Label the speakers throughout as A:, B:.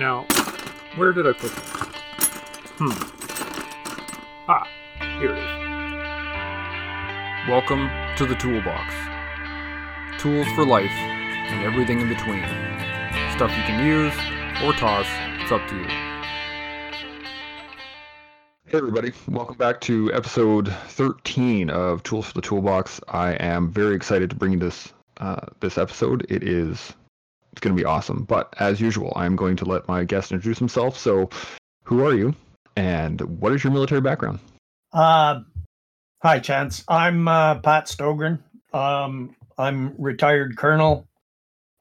A: Now, where did I put them? Hmm. Ah, here it is. Welcome to the Toolbox. Tools for life and everything in between. Stuff you can use or toss, it's up to you.
B: Hey everybody, welcome back to episode 13 of Tools for the Toolbox. I am very excited to bring you this uh, this episode. It is it's going to be awesome. But as usual, I'm going to let my guest introduce himself. So, who are you, and what is your military background?
C: Uh, hi, Chance. I'm uh, Pat Stogran. Um, I'm retired colonel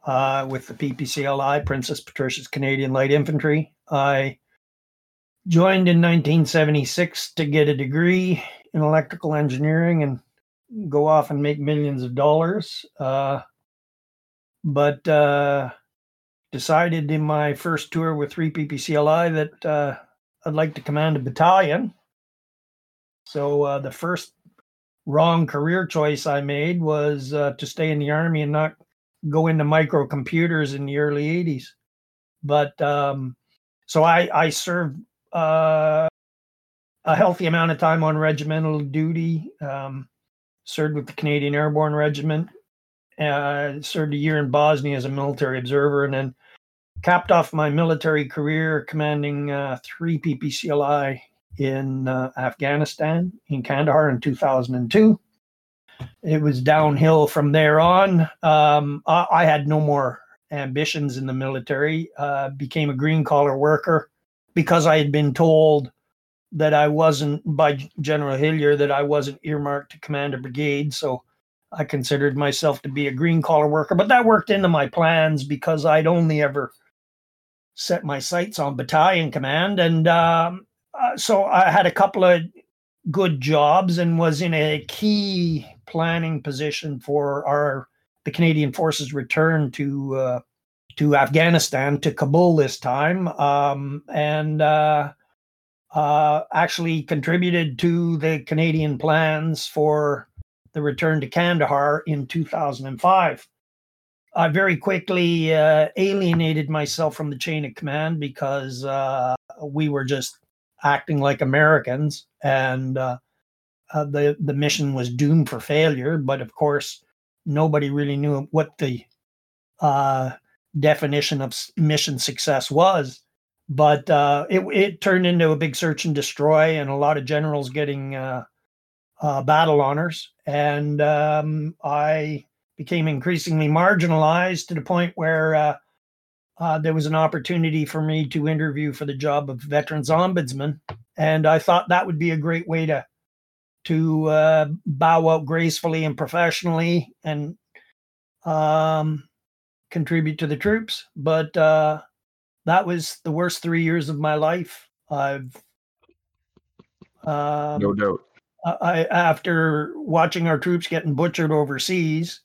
C: uh, with the PPCLI, Princess Patricia's Canadian Light Infantry. I joined in 1976 to get a degree in electrical engineering and go off and make millions of dollars. Uh, but uh, decided in my first tour with 3 PPCLI that uh, I'd like to command a battalion. So uh, the first wrong career choice I made was uh, to stay in the army and not go into microcomputers in the early 80s. But um, so I, I served uh, a healthy amount of time on regimental duty. Um, served with the Canadian Airborne Regiment. Uh, served a year in Bosnia as a military observer, and then capped off my military career commanding uh, three PPCLI in uh, Afghanistan in Kandahar in 2002. It was downhill from there on. Um, I, I, had no more ambitions in the military. Uh, became a green collar worker because I had been told that I wasn't by General Hillier that I wasn't earmarked to command a brigade. So I considered myself to be a green collar worker, but that worked into my plans because I'd only ever set my sights on battalion command. And um, uh, so I had a couple of good jobs and was in a key planning position for our the Canadian Forces return to uh, to Afghanistan to Kabul this time, um, and uh, uh, actually contributed to the Canadian plans for the return to Kandahar in 2005. I very quickly uh, alienated myself from the chain of command because uh, we were just acting like Americans, and uh, uh, the the mission was doomed for failure. But of course, nobody really knew what the uh, definition of mission success was but uh, it it turned into a big search and destroy, and a lot of generals getting uh, uh, battle honors, and um, I became increasingly marginalized to the point where uh, uh, there was an opportunity for me to interview for the job of veterans ombudsman, and I thought that would be a great way to to uh, bow out gracefully and professionally and um, contribute to the troops, but that was the worst three years of my life. I've
B: um, no doubt.
C: I after watching our troops getting butchered overseas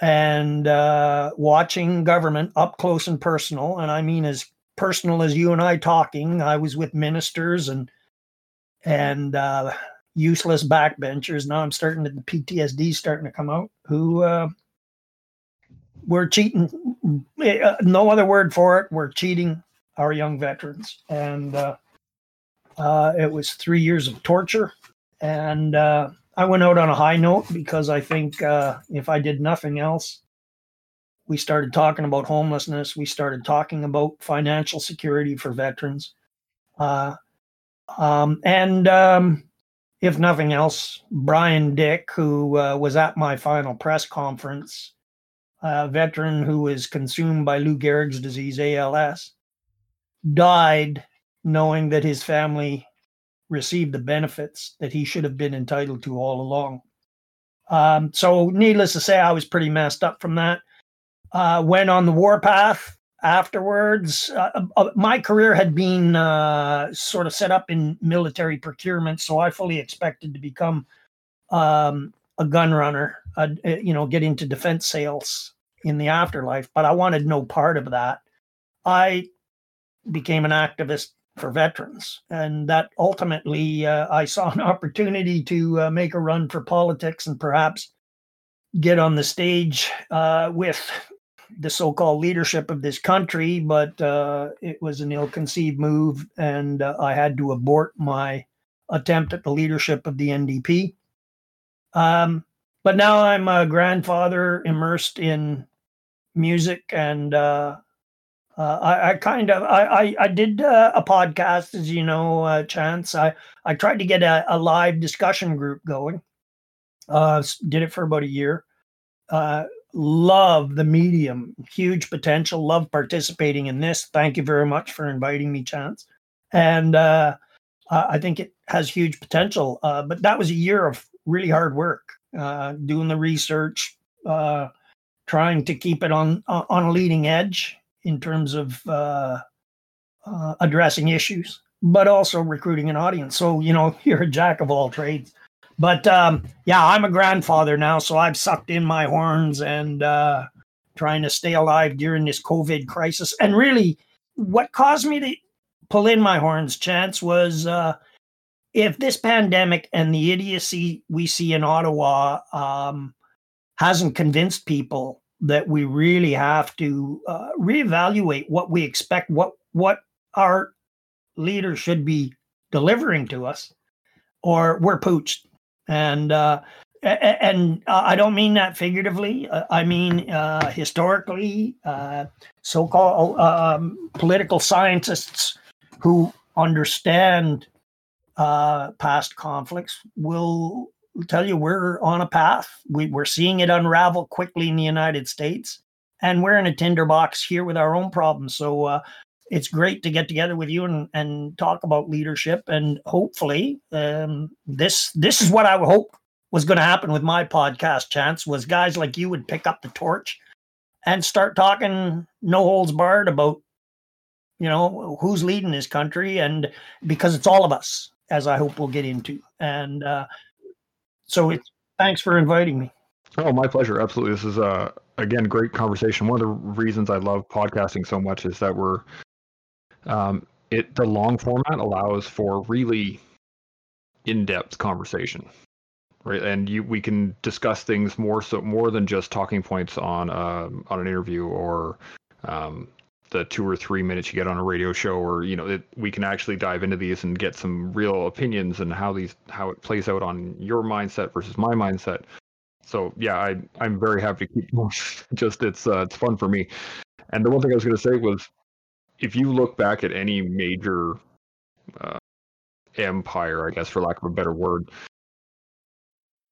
C: and uh, watching government up close and personal, and I mean as personal as you and I talking. I was with ministers and and uh, useless backbenchers. Now I'm starting to the PTSD starting to come out. Who uh, we're cheating. Eh, uh, no other word for it. We're cheating our young veterans, and uh, uh, it was three years of torture. And uh, I went out on a high note because I think uh, if I did nothing else, we started talking about homelessness. We started talking about financial security for veterans, uh, um, and um, if nothing else, Brian Dick, who was at my final press conference a veteran who was consumed by Lou Gehrig's disease, ALS, died knowing that his family received the benefits that he should have been entitled to all along. Um, so, needless to say, I was pretty messed up from that. Uh, went on the warpath afterwards. Uh, uh, uh, my career had been uh, sort of set up in military procurement, so I fully expected to become um, a gun runner, uh, you know, get into defense sales in the afterlife, but I wanted no part of that. I became an activist for veterans, and that ultimately uh, I saw an opportunity to uh, make a run for politics and perhaps get on the stage uh, with the so-called leadership of this country, but uh, it was an ill-conceived move, and uh, I had to abort my attempt at the leadership of the NDP. Um, but now I'm a grandfather immersed in music, and uh, I, I, kind of I I, I did uh, a podcast, as you know, uh, Chance. I I tried to get a, a live discussion group going. Uh, did it for about a year. Uh, love the medium, huge potential. Love participating in this. Thank you very much for inviting me, Chance. And uh, I think it has huge potential. But that was a year of really hard work, doing the research, trying to keep it on on a leading edge in terms of uh, uh, addressing issues, but also recruiting an audience. So you know, you're a jack of all trades. But um, yeah, I'm a grandfather now, so I've sucked in my horns and uh, trying to stay alive during this COVID crisis. And really, what caused me to pull in my horns, Chance, was uh, if this pandemic and the idiocy we see in Ottawa um, hasn't convinced people that we really have to uh, reevaluate what we expect, what what our leaders should be delivering to us, or we're pooched. And uh, and I don't mean that figuratively. Uh, I mean uh, historically, uh, so-called um, political scientists who understand uh, past conflicts will tell you we're on a path. We, we're seeing it unravel quickly in the United States, and we're in a tinderbox here with our own problems. So uh, it's great to get together with you and, and talk about leadership. And hopefully, um, this this is what I hope was going to happen with my podcast. Chance was guys like you would pick up the torch and start talking no holds barred about you know who's leading this country and because it's all of us as i hope we'll get into and uh, so it's thanks for inviting me.
B: Oh my pleasure. Absolutely. This is uh again great conversation. One of the reasons i love podcasting so much is that we're um, it the long format allows for really in-depth conversation, right? And you we can discuss things more so more than just talking points on uh, on an interview or um, the two or three minutes you get on a radio show, or you know, it, we can actually dive into these and get some real opinions and how these how it plays out on your mindset versus my mindset. So yeah, I I'm very happy to keep just it's uh, it's fun for me. And the one thing I was going to say was if you look back at any major uh, empire, I guess, for lack of a better word,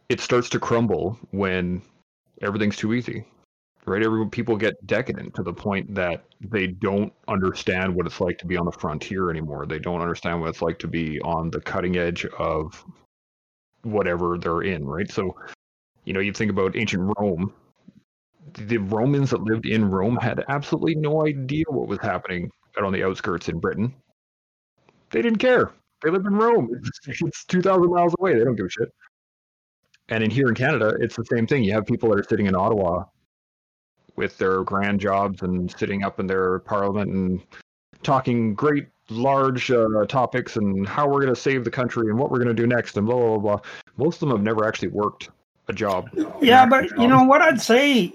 B: it starts to crumble when everything's too easy. Right? Everyone, people get decadent to the point that they don't understand what it's like to be on the frontier anymore. They don't understand what it's like to be on the cutting edge of whatever they're in. Right? So, you know, you think about ancient Rome the Romans that lived in Rome had absolutely no idea what was happening out on the outskirts in Britain. They didn't care. They lived in Rome. It's, it's 2,000 miles away. They don't give a shit. And in here in Canada, it's the same thing. You have people that are sitting in Ottawa with their grand jobs and sitting up in their parliament and talking great large uh, topics and how we're going to save the country and what we're going to do next and blah blah blah. Most of them have never actually worked a job.
C: Yeah, but job. you know what I'd say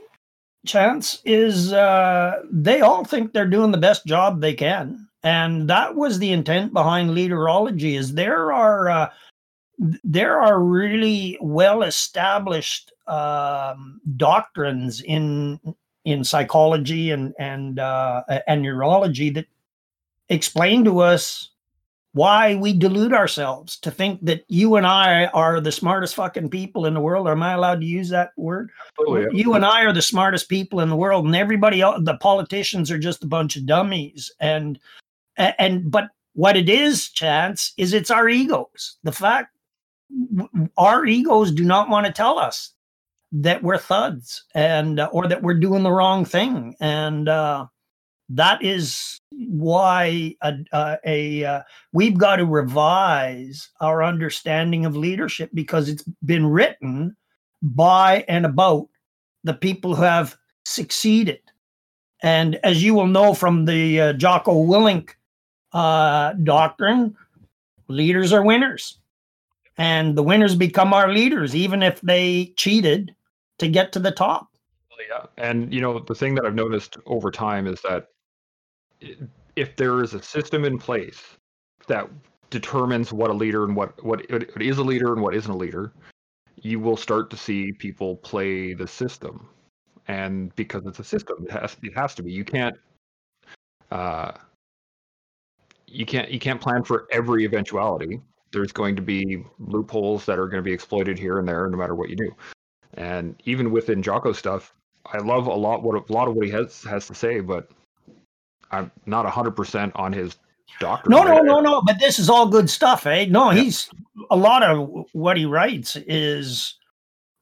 C: chance is uh, they all think they're doing the best job they can and that was the intent behind leaderology is there are uh, there are really well established um, doctrines in in psychology and and uh, and neurology that explain to us why we delude ourselves to think that you and I are the smartest fucking people in the world. Am I allowed to use that word? Oh, yeah. You and I are the smartest people in the world, and everybody else, the politicians are just a bunch of dummies. And and but what it is, chance, is it's our egos. The fact our egos do not want to tell us that we're thuds and or that we're doing the wrong thing. And uh, that is why a, a, a uh, we've got to revise our understanding of leadership because it's been written by and about the people who have succeeded. And as you will know from the uh, Jocko Willink uh, doctrine, leaders are winners. And the winners become our leaders, even if they cheated to get to the top.
B: Yeah, and you know the thing that I've noticed over time is that if there is a system in place that determines what a leader and what what it is a leader and what isn't a leader, you will start to see people play the system, and because it's a system, it has it has to be. You can't. Uh, you can't you can't plan for every eventuality. There's going to be loopholes that are going to be exploited here and there, no matter what you do. And even within Jocko stuff, I love a lot what a lot of what he has has to say, but I'm not hundred percent on his doctrine.
C: No, no, no, no. But this is all good stuff, eh? No, he's a lot of what he writes is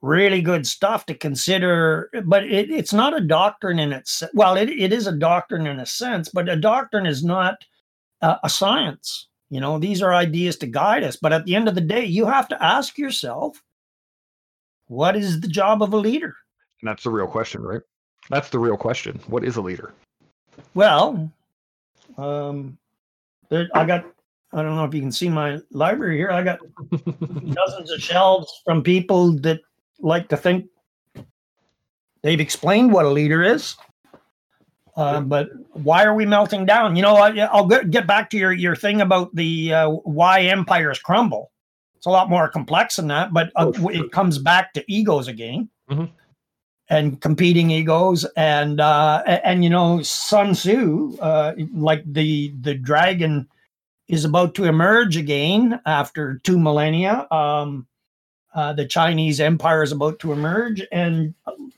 C: really good stuff to consider. But it, it's not a doctrine in its well, it, it is a doctrine in a sense, but a doctrine is not a, a science. You know, these are ideas to guide us. But at the end of the day, you have to ask yourself, what is the job of a leader?
B: And that's the real question, right? That's the real question. What is a leader?
C: Well, um, there, I got. I don't know if you can see my library here. I got dozens of shelves from people that like to think they've explained what a leader is. Uh, but why are we melting down? You know, I, I'll get, get back to your your thing about the uh, why empires crumble. It's a lot more complex than that, but uh,
B: Oh,
C: it comes back to egos again,
B: Mhm.
C: and competing egos, and uh, and you know, Sun Tzu, uh, like the the dragon, is about to emerge again after two millennia. Um, uh, the Chinese Empire is about to emerge, and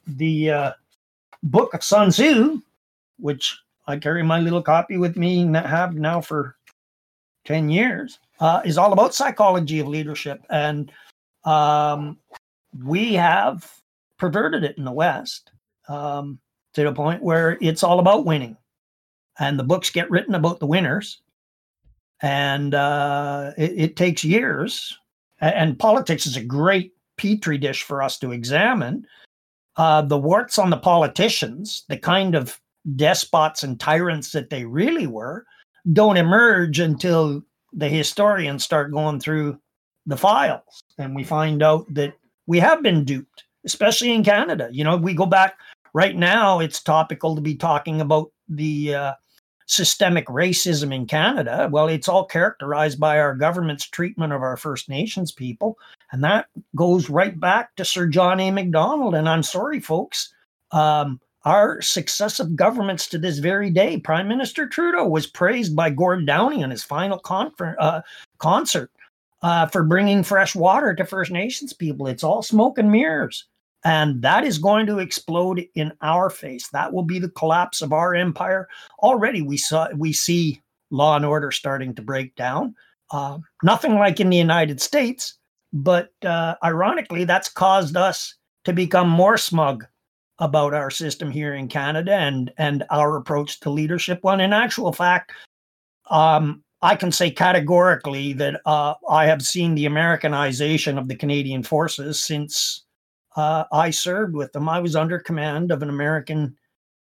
C: the uh, book of Sun Tzu, which I carry my little copy with me and have now for 10 years, uh, is all about psychology of leadership. And um, we have perverted it in the West um, to the point where it's all about winning. And the books get written about the winners. And uh, it, it takes years. And politics is a great petri dish for us to examine. Uh, the warts on the politicians, the kind of despots and tyrants that they really were, don't emerge until the historians start going through the files and we find out that we have been duped, especially in Canada. You know, we go back right now, it's topical to be talking about the uh, systemic racism in Canada. Well, it's all characterized by our government's treatment of our First Nations people. And that goes right back to Sir John A. Macdonald. And I'm sorry, folks. Um, our successive governments to this very day, Prime Minister Trudeau was praised by Gord Downie on his final uh, concert uh, for bringing fresh water to First Nations people. It's all smoke and mirrors. And that is going to explode in our face. That will be the collapse of our empire. Already, we saw we see law and order starting to break down. Uh, nothing like in the United States, but uh, ironically, that's caused us to become more smug about our system here in Canada and and our approach to leadership. When in actual fact, um, I can say categorically that uh, I have seen the Americanization of the Canadian forces since uh, I served with them. I was under command of an American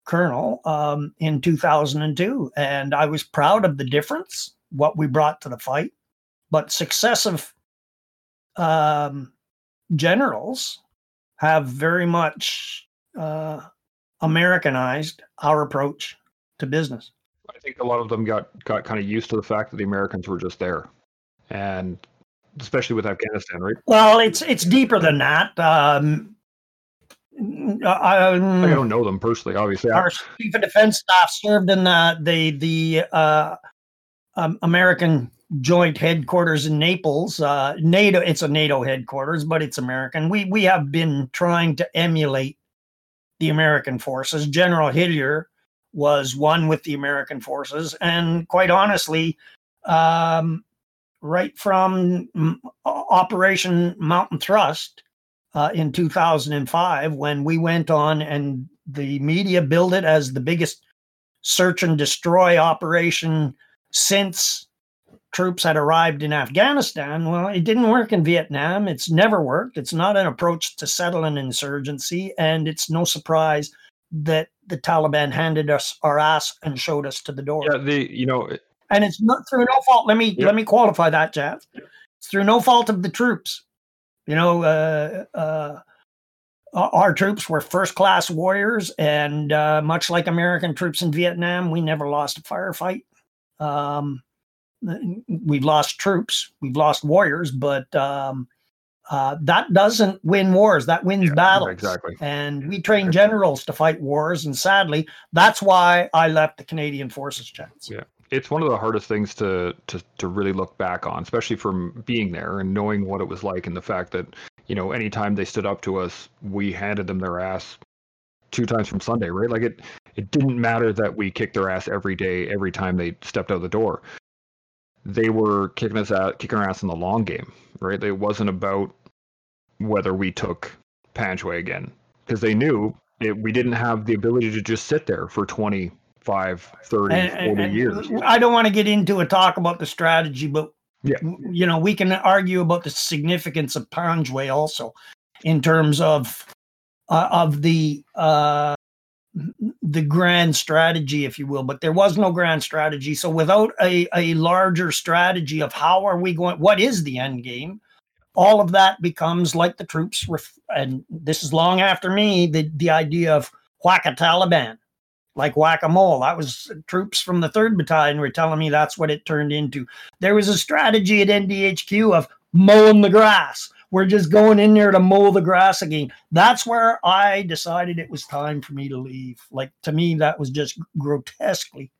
C: colonel um, in 2002, and I was proud of the difference, what we brought to the fight. But successive um, generals have very much uh, Americanized our approach to business.
B: I think a lot of them got got kind of used to the fact that the Americans were just there, and especially with Afghanistan, right?
C: Well, it's it's deeper than that. Um, I,
B: Like, I don't know them personally, obviously.
C: Our chief of defense staff served in the the the uh, um, American Joint Headquarters in Naples. Uh, NATO, it's a NATO headquarters, but it's American. We we have been trying to emulate the American forces. General Hillier was one with the American forces, and quite honestly, um, right from mm, Operation Mountain Thrust uh, in 2005 when we went on and the media billed it as the biggest search and destroy operation since troops had arrived in Afghanistan. Well, it didn't work in Vietnam. It's never worked. It's not an approach to settle an insurgency. And it's no surprise that the Taliban handed us our ass and showed us to the door
B: yeah, the you know
C: and it's not through no fault. Let me
B: Yep.
C: let me qualify that, Jeff. It's through no fault of the troops. You know, uh, uh, our troops were first class warriors, and uh, much like American troops in Vietnam, we never lost a firefight. Um, we've lost troops, we've lost warriors, but um, uh, that doesn't win wars. That wins yeah, battles.
B: Exactly.
C: And we train generals to fight wars, and sadly, that's why I left the Canadian Forces. Chance.
B: Yeah, it's one of the hardest things to to to really look back on, especially from being there and knowing what it was like, and the fact that you know anytime they stood up to us, we handed them their ass two times from Sunday, right? Like it it didn't matter that we kicked their ass every day, every time they stepped out the door. They were kicking us out, kicking our ass in the long game, right? It wasn't about whether we took Panjwaii again because they knew it, we didn't have the ability to just sit there for 25, 30, and, 40 and, years.
C: I don't want to get into a talk about the strategy, but yeah, you know, we can argue about the significance of Panjwaii also in terms of uh, of the uh, the grand strategy, if you will, but there was no grand strategy. So without a, a larger strategy of how are we going, what is the end game, all of that becomes like the troops, ref- and this is long after me, the, the idea of whack a Taliban, like whack a mole. That was troops from the 3rd Battalion were telling me that's what it turned into. There was a strategy at NDHQ of mowing the grass we're just going in there to mow the grass again. That's where I decided it was time for me to leave. Like to me, that was just grotesquely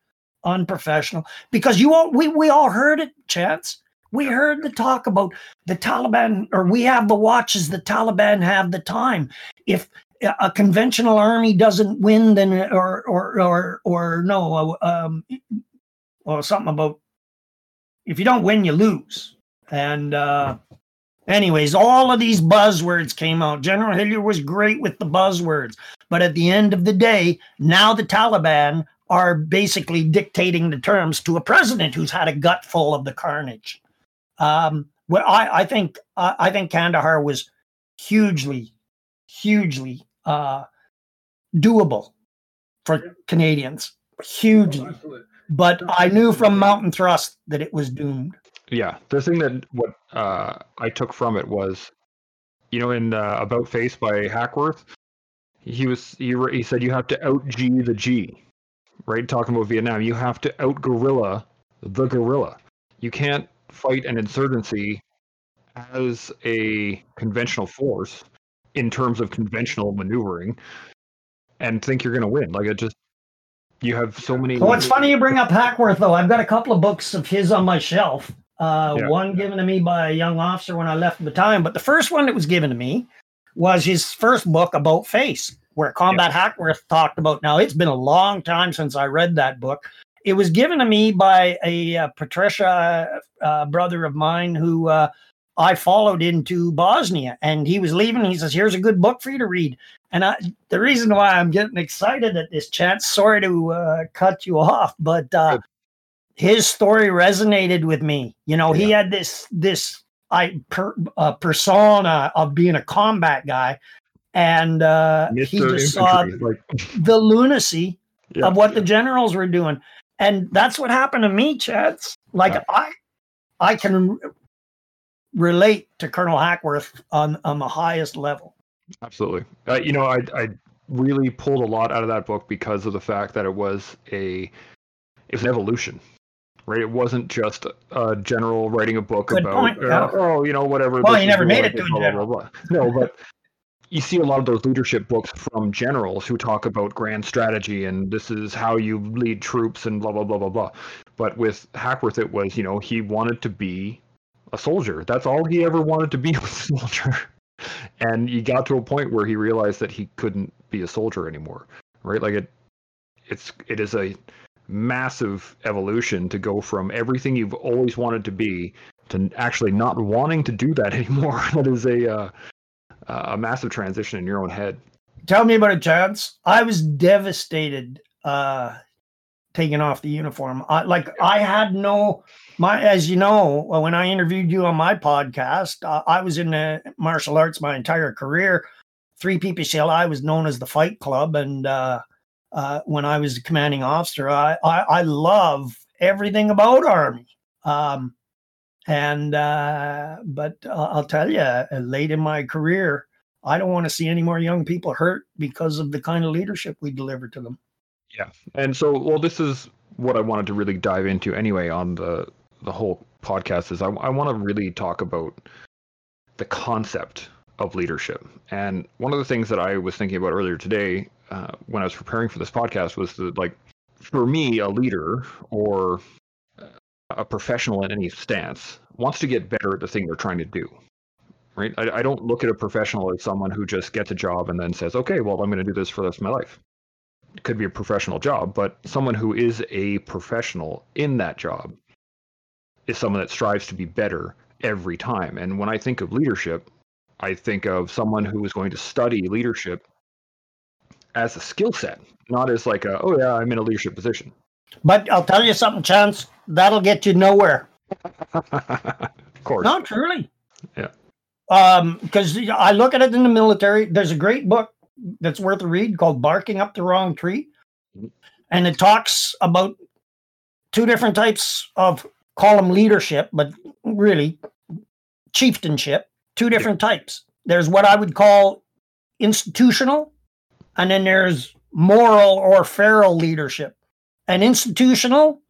C: unprofessional because you all we we all heard it, Chance. We heard the talk about the Taliban, or we have the watches. The Taliban have the time. If a conventional army doesn't win, then or or or or no, um, well, something about if you don't win, you lose. And uh, Anyways, all of these buzzwords came out. General Hillier was great with the buzzwords, but at the end of the day, now the Taliban are basically dictating the terms to a president who's had a gut full of the carnage. Um, well, I, I think I, I think Kandahar was hugely, hugely uh, doable for Canadians, hugely. But I knew from Mountain Thrust that it was doomed
B: yeah the thing that what uh, i took from it was you know in uh, about face by hackworth he was he, he said you have to out g the g right? Talking about vietnam you have to out guerrilla the guerrilla. you can't fight an insurgency as a conventional force in terms of conventional maneuvering and think you're going to win. Like it just you have so many
C: well it's funny you bring up hackworth though? I've got a couple of books of his on my shelf uh, yeah. One given to me by a young officer when I left the battalion, but the first one that was given to me was his first book about face, where Combat yeah. Hackworth talked about. Now it's been a long time since I read that book. It was given to me by a uh, Patricia uh, brother of mine who uh, I followed into Bosnia, and he was leaving. He says, "Here's a good book for you to read." And I, the reason why I'm getting excited at this chance, sorry to uh, cut you off, but uh, his story resonated with me. You know, yeah. he had this this I per, uh, persona of being a combat guy, and uh, he just saw like... the lunacy yeah. of what the generals were doing, and that's what happened to me, Chads. Like yeah. I, I can relate to Colonel Hackworth on on the highest level.
B: Absolutely, uh, you know, I I really pulled a lot out of that book because of the fact that it was a it was an evolution right? It wasn't just a general writing a book Good about, point, uh, oh, you know, whatever.
C: Well, he never made it to a general. Blah,
B: blah, blah. No, but you see a lot of those leadership books from generals who talk about grand strategy and this is how you lead troops and blah blah blah blah blah. But with Hackworth, it was you know he wanted to be a soldier. That's all he ever wanted to be was a soldier. And he got to a point where he realized that he couldn't be a soldier anymore. Right? Like it, it's it is a massive evolution to go from everything you've always wanted to be to actually not wanting to do that anymore. that is a uh, a massive transition in your own head.
C: Tell me about it, Chance. I was devastated uh, taking off the uniform. I, like I had no my as you know when I interviewed you on my podcast, uh, I was in the martial arts my entire career. Three people shell. I was known as the Fight Club, and uh, when I was a commanding officer. I, I, I love everything about Army. Um, and uh, but I'll tell you, uh, late in my career, I don't want to see any more young people hurt because of the kind of leadership we deliver to them.
B: Yeah. And so, well, this is what I wanted to really dive into anyway on the the whole podcast is I, I want to really talk about the concept of leadership. And one of the things that I was thinking about earlier today uh, when I was preparing for this podcast was that, like, for me, a leader or a professional in any stance wants to get better at the thing they're trying to do. Right? I, I don't look at a professional as someone who just gets a job and then says, okay, well, I'm going to do this for the rest of my life. It could be a professional job, but someone who is a professional in that job is someone that strives to be better every time. And when I think of leadership, I think of someone who is going to study leadership as a skill set, not as like a, oh yeah, I'm in a leadership position.
C: But I'll tell you something, Chance, that'll get you nowhere.
B: of course.
C: Not truly.
B: Yeah.
C: Um, because I look at it in the military. There's a great book that's worth a read called Barking Up the Wrong Tree.
B: Mhm.
C: And it talks about two different types of call them leadership, but really chieftainship, two different types. There's what I would call institutional, and then there's moral or feral leadership. And institutional,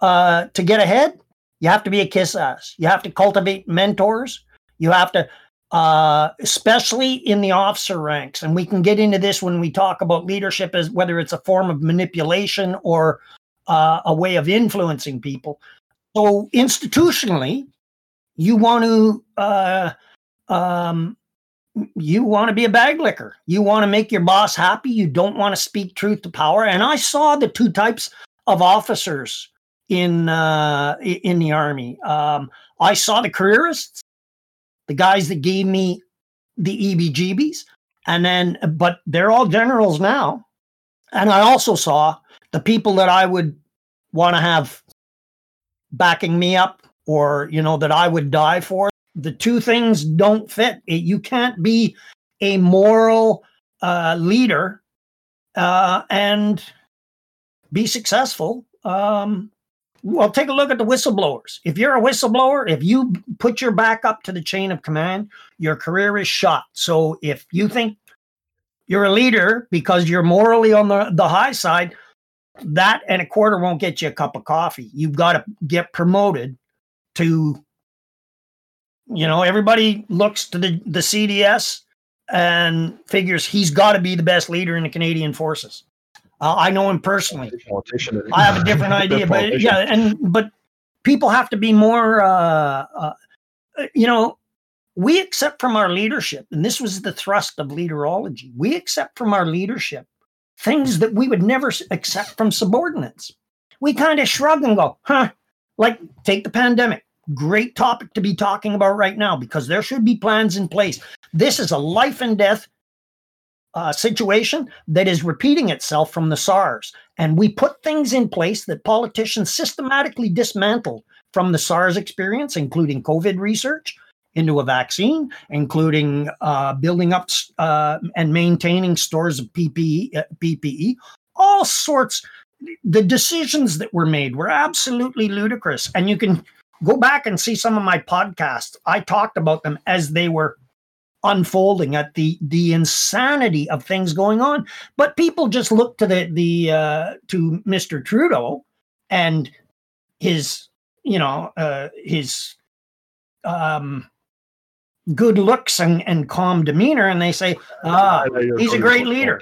C: uh, to get ahead, you have to be a kiss ass. You have to cultivate mentors. You have to, uh, especially in the officer ranks, and we can get into this when we talk about leadership as whether it's a form of manipulation or uh, a way of influencing people. So institutionally, you want to uh, um, you want to be a bag licker. You want to make your boss happy. You don't want to speak truth to power. And I saw the two types of officers in uh, in the army. Um, I saw the careerists, the guys that gave me the EBGBs, and then but they're all generals now. And I also saw the people that I would want to have backing me up or you know that I would die for the two things don't fit. It- you can't be a moral uh, leader uh, and be successful. Um, well take a look at the whistleblowers. If you're a whistleblower if you put your back up to the chain of command your career is shot. So if you think you're a leader because you're morally on the, the high side that and a quarter won't get you a cup of coffee. You've got to get promoted to you know everybody looks to the, the cds and figures he's got to be the best leader in the canadian forces uh, i know him personally I have a different idea, but yeah, and but people have to be more. Uh, uh, you know, we accept from our leadership, and this was the thrust of leaderology. We accept from our leadership things that we would never accept from subordinates. We kind of shrug and go, "Huh." Like take the pandemic. Great topic to be talking about right now because there should be plans in place. This is a life and death uh, situation that is repeating itself from the SARS. And we put things in place that politicians systematically dismantled from the SARS experience, including COVID research into a vaccine, including uh, building up uh, and maintaining stores of PPE, uh, PPE, all sorts. The decisions that were made were absolutely ludicrous. And you can go back and see some of my podcasts. I talked about them as they were unfolding at the the insanity of things going on. But people just look to the the uh to mr trudeau and his you know uh his um good looks and and calm demeanor and they say ah he's a great leader.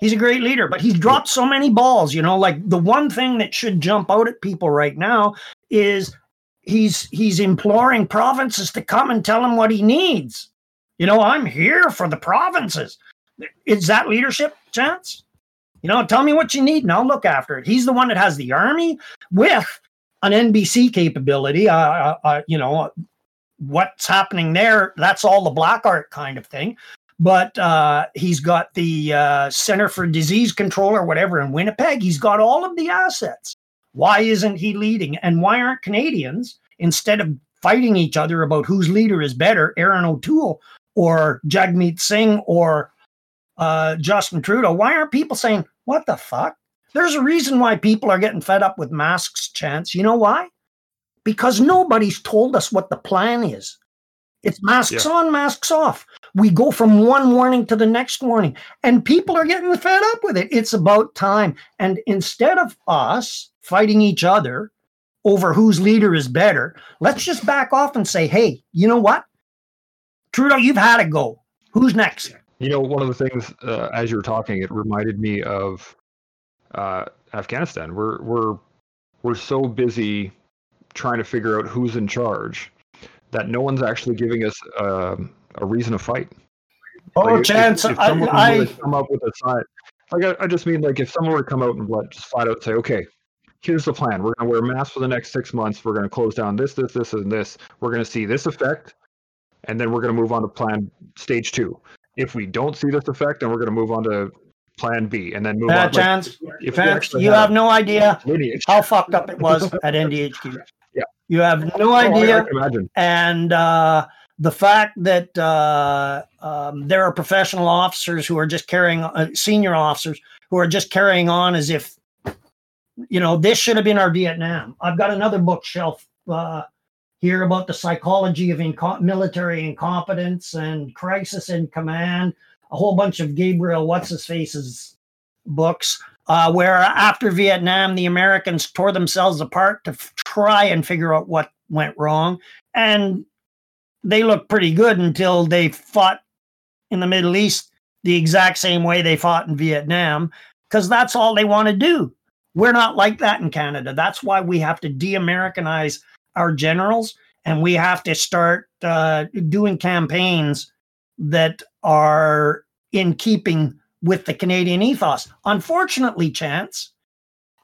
C: he's a great leader but he's dropped so many balls you know like the one thing that should jump out at people right now is he's he's imploring provinces to come and tell him what he needs. You know i'm here for the provinces. Is that leadership chance? You know tell me what you need and i'll look after it. He's the one that has the army with an nbc capability uh, uh, uh, you know what's happening there that's all the black art kind of thing. But uh, he's got the uh, center for disease control or whatever in winnipeg. He's got all of the assets why isn't he leading? And why aren't canadians instead of fighting each other about whose leader is better erin o'toole or jagmeet singh or uh, justin trudeau why aren't people saying what the fuck? There's a reason why people are getting fed up with masks chance. You know why? Because nobody's told us what the plan is. It's masks yeah. on, masks off. We go from one warning to the next warning, and people are getting fed up with it. It's about time. And instead of us fighting each other over whose leader is better, let's just back off and say, hey, you know what? Trudeau, you've had a go. Who's next?
B: You know, one of the things uh, as you were talking, it reminded me of uh, Afghanistan. We're we're we're so busy trying to figure out who's in charge that no one's actually giving us uh, a reason to fight.
C: Oh, like, chance! If, if someone I, I
B: come up with a side, like I, I, just mean like if someone were to come out and let just flat out say, okay, here's the plan. We're going to wear masks for the next six months. We're going to close down this, this, this, and this. We're going to see this effect, and then we're going to move on to plan stage two. If we don't see this effect, then we're going to move on to plan B, and then move uh, on.
C: Chance, like, if Chance, you have, have no idea lineage. how fucked up it was at NDHQ.
B: Yeah,
C: you have no idea. Oh, I, I and uh, the fact that uh, um, there are professional officers who are just carrying, uh, senior officers who are just carrying on as if, you know, this should have been our Vietnam. I've got another bookshelf uh, here about the psychology of inco- military incompetence and crisis in command. A whole bunch of Gabriel what's his face's books. Uh, where after Vietnam, the Americans tore themselves apart to f- try and figure out what went wrong. And they looked pretty good until they fought in the Middle East the exact same way they fought in Vietnam, because that's all they want to do. We're not like that in Canada. That's why we have to de Americanize our generals and we have to start uh, doing campaigns that are in keeping with the Canadian ethos. Unfortunately, Chance,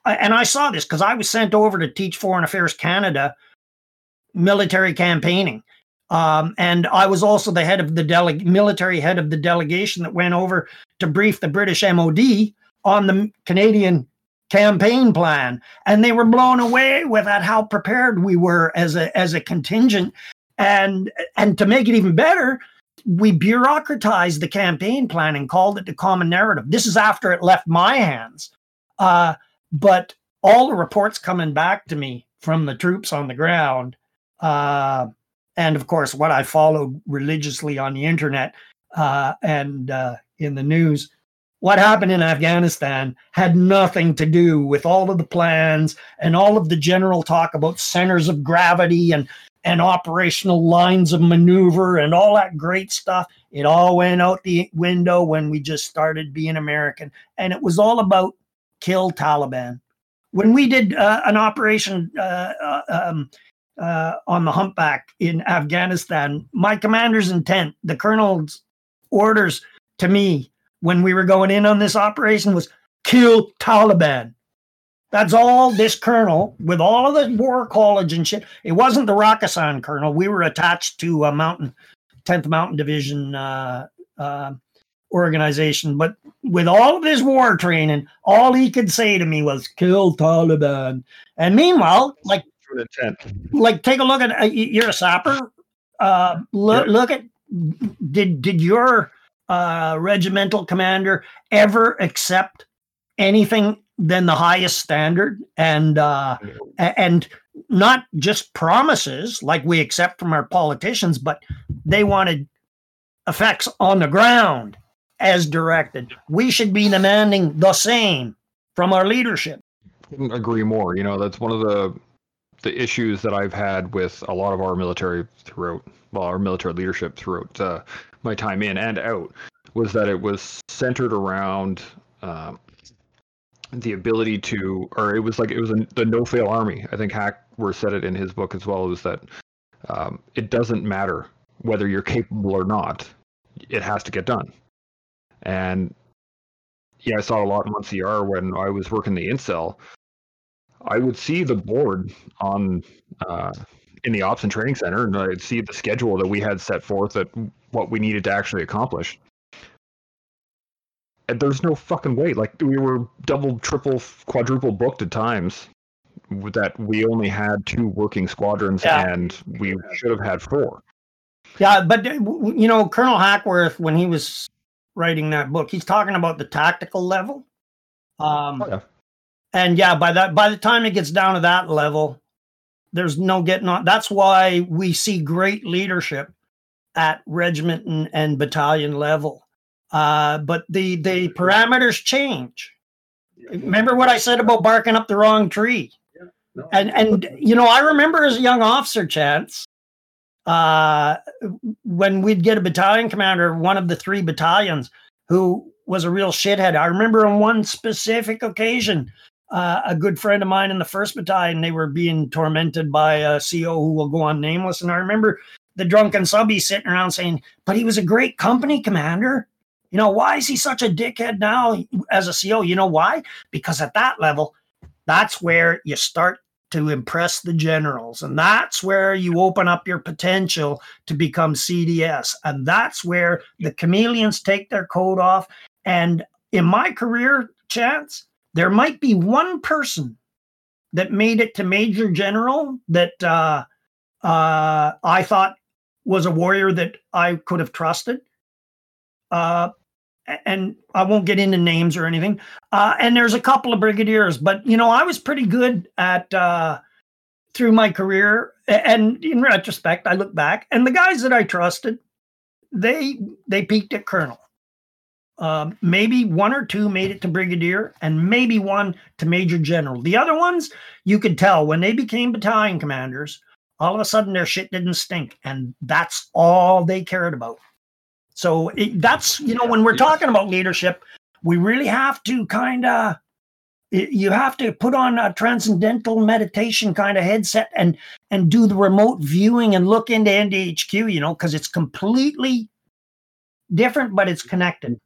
C: and I saw this because I was sent over to teach Foreign Affairs Canada military campaigning. Um, and I was also the head of the dele- military head of the delegation that went over to brief the British MOD on the Canadian campaign plan. And they were blown away with at how prepared we were as a as a contingent. And and to make it even better, we bureaucratized the campaign plan and called it the common narrative. This is after it left my hands. Uh, but all the reports coming back to me from the troops on the ground uh, and of course, what I followed religiously on the internet uh, and uh, in the news, what happened in Afghanistan had nothing to do with all of the plans and all of the general talk about centers of gravity and and operational lines of maneuver and all that great stuff. It all went out the window when we just started being American, and it was all about kill Taliban. When we did uh, an operation uh, uh um, uh, on the humpback in Afghanistan. My commander's intent, the colonel's orders to me when we were going in on this operation was kill Taliban. That's all this colonel, with all of the war college and shit. It wasn't the Rakkasan colonel. We were attached to a mountain, 10th Mountain Division uh, uh, organization. But with all of his war training, all he could say to me was kill Taliban. And meanwhile, like. Like, take a look at uh, you're a sapper. Uh, look, look at did did your uh, regimental commander ever accept anything than the highest standard and uh, and not just promises like we accept from our politicians, but they wanted effects on the ground as directed. We should be demanding the same from our leadership.
B: Couldn't agree more. You know, that's one of the the issues that I've had with a lot of our military throughout, well, our military leadership throughout uh, my time in and out, was that it was centered around um, the ability to, or it was like it was a, the no fail army. I think Hackworth said it in his book as well. Is that um, it doesn't matter whether you're capable or not, it has to get done. And yeah, I saw a lot in 1CR when I was working the incel I would see the board on uh, in the ops and training center, and I'd see the schedule that we had set forth that what we needed to actually accomplish. And there's no fucking way. Like we were double, triple, quadruple booked at times. That we only had two working squadrons, yeah. and we should have had four.
C: Yeah, but uh, you know, Colonel Hackworth, when he was writing that book, he's talking about the tactical level. Um, oh, yeah and yeah, by that by the time it gets down to that level, there's no getting on. That's why we see great leadership at regiment and, and battalion level. Uh, but the the parameters change. Remember what I said about barking up the wrong tree? And and you know, I remember as a young officer, Chance, uh, when we'd get a battalion commander, one of the three battalions, who was a real shithead. I remember on one specific occasion, uh, a good friend of mine in the first battalion, they were being tormented by a CO who will go on nameless. And I remember the drunken subby sitting around saying, but he was a great company commander. You know, why is he such a dickhead now as a CEO? You know why? Because at that level, that's where you start to impress the generals. And that's where you open up your potential to become CDS. And that's where the chameleons take their coat off. And in my career, chance, there might be one person that made it to major general that uh, uh, I thought was a warrior that I could have trusted. Uh, and I won't get into names or anything. Uh, and there's a couple of brigadiers, but you know, I was pretty good at uh, through my career. And in retrospect, I look back, and the guys that I trusted, they they peaked at colonel. Um, maybe one or two made it to brigadier, and maybe one to major general. The other ones, you could tell when they became battalion commanders, all of a sudden their shit didn't stink and that's all they cared about so it, that's you know when we're talking about leadership we really have to kind of you have to put on a transcendental meditation kind of headset and and do the remote viewing and look into ndhq you know because it's completely different but it's connected.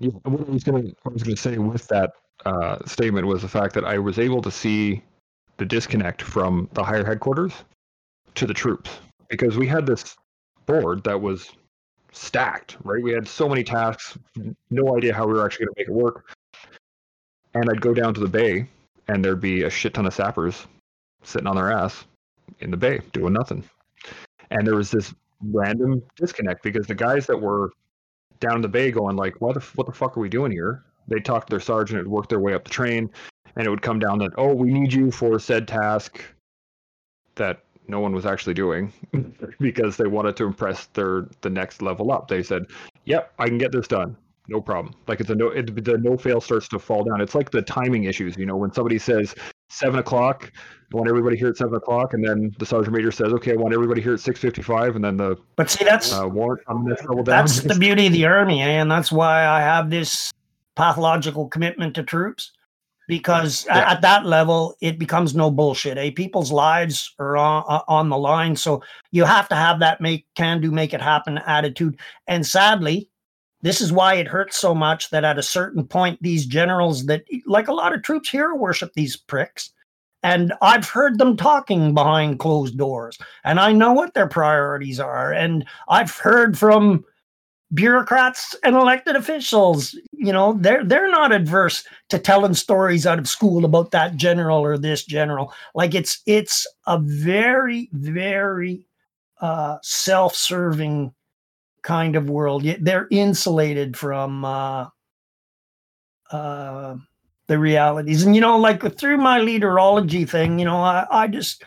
B: Yeah, what I was going to I was going to say with that uh, statement was the fact that I was able to see the disconnect from the higher headquarters to the troops because we had this board that was stacked, right? We had so many tasks, no idea how we were actually going to make it work. And I'd go down to the bay, and there'd be a shit ton of sappers sitting on their ass in the bay doing nothing. And there was this random disconnect because the guys that were down in the bay going like, "What the what the fuck are we doing here?" They talked to their sergeant, and worked their way up the train, and it would come down that oh we need you for said task that no one was actually doing because they wanted to impress their the next level up they said yep i can get this done no problem like it's a no it, the no fail starts to fall down it's like the timing issues you know when somebody says seven o'clock I want everybody here at seven o'clock, and then the sergeant major says, "Okay, I want everybody here at six fifty-five, and then the
C: but see that's uh, warrant on level down. That's the beauty of the army, eh? and that's why I have this pathological commitment to troops because yeah. at, that level it becomes no bullshit eh? people's lives are on, on the line so you have to have that make can do make it happen attitude and sadly this is why it hurts so much that at a certain point these generals that like a lot of troops here worship these pricks and I've heard them talking behind closed doors, and I know what their priorities are. And I've heard from bureaucrats and elected officials. You know they're they're not adverse to telling stories out of school about that general or this general. Like it's it's a very very uh, self-serving kind of world. They're insulated from uh, uh, the realities. And you know like through my leaderology thing you know i, I just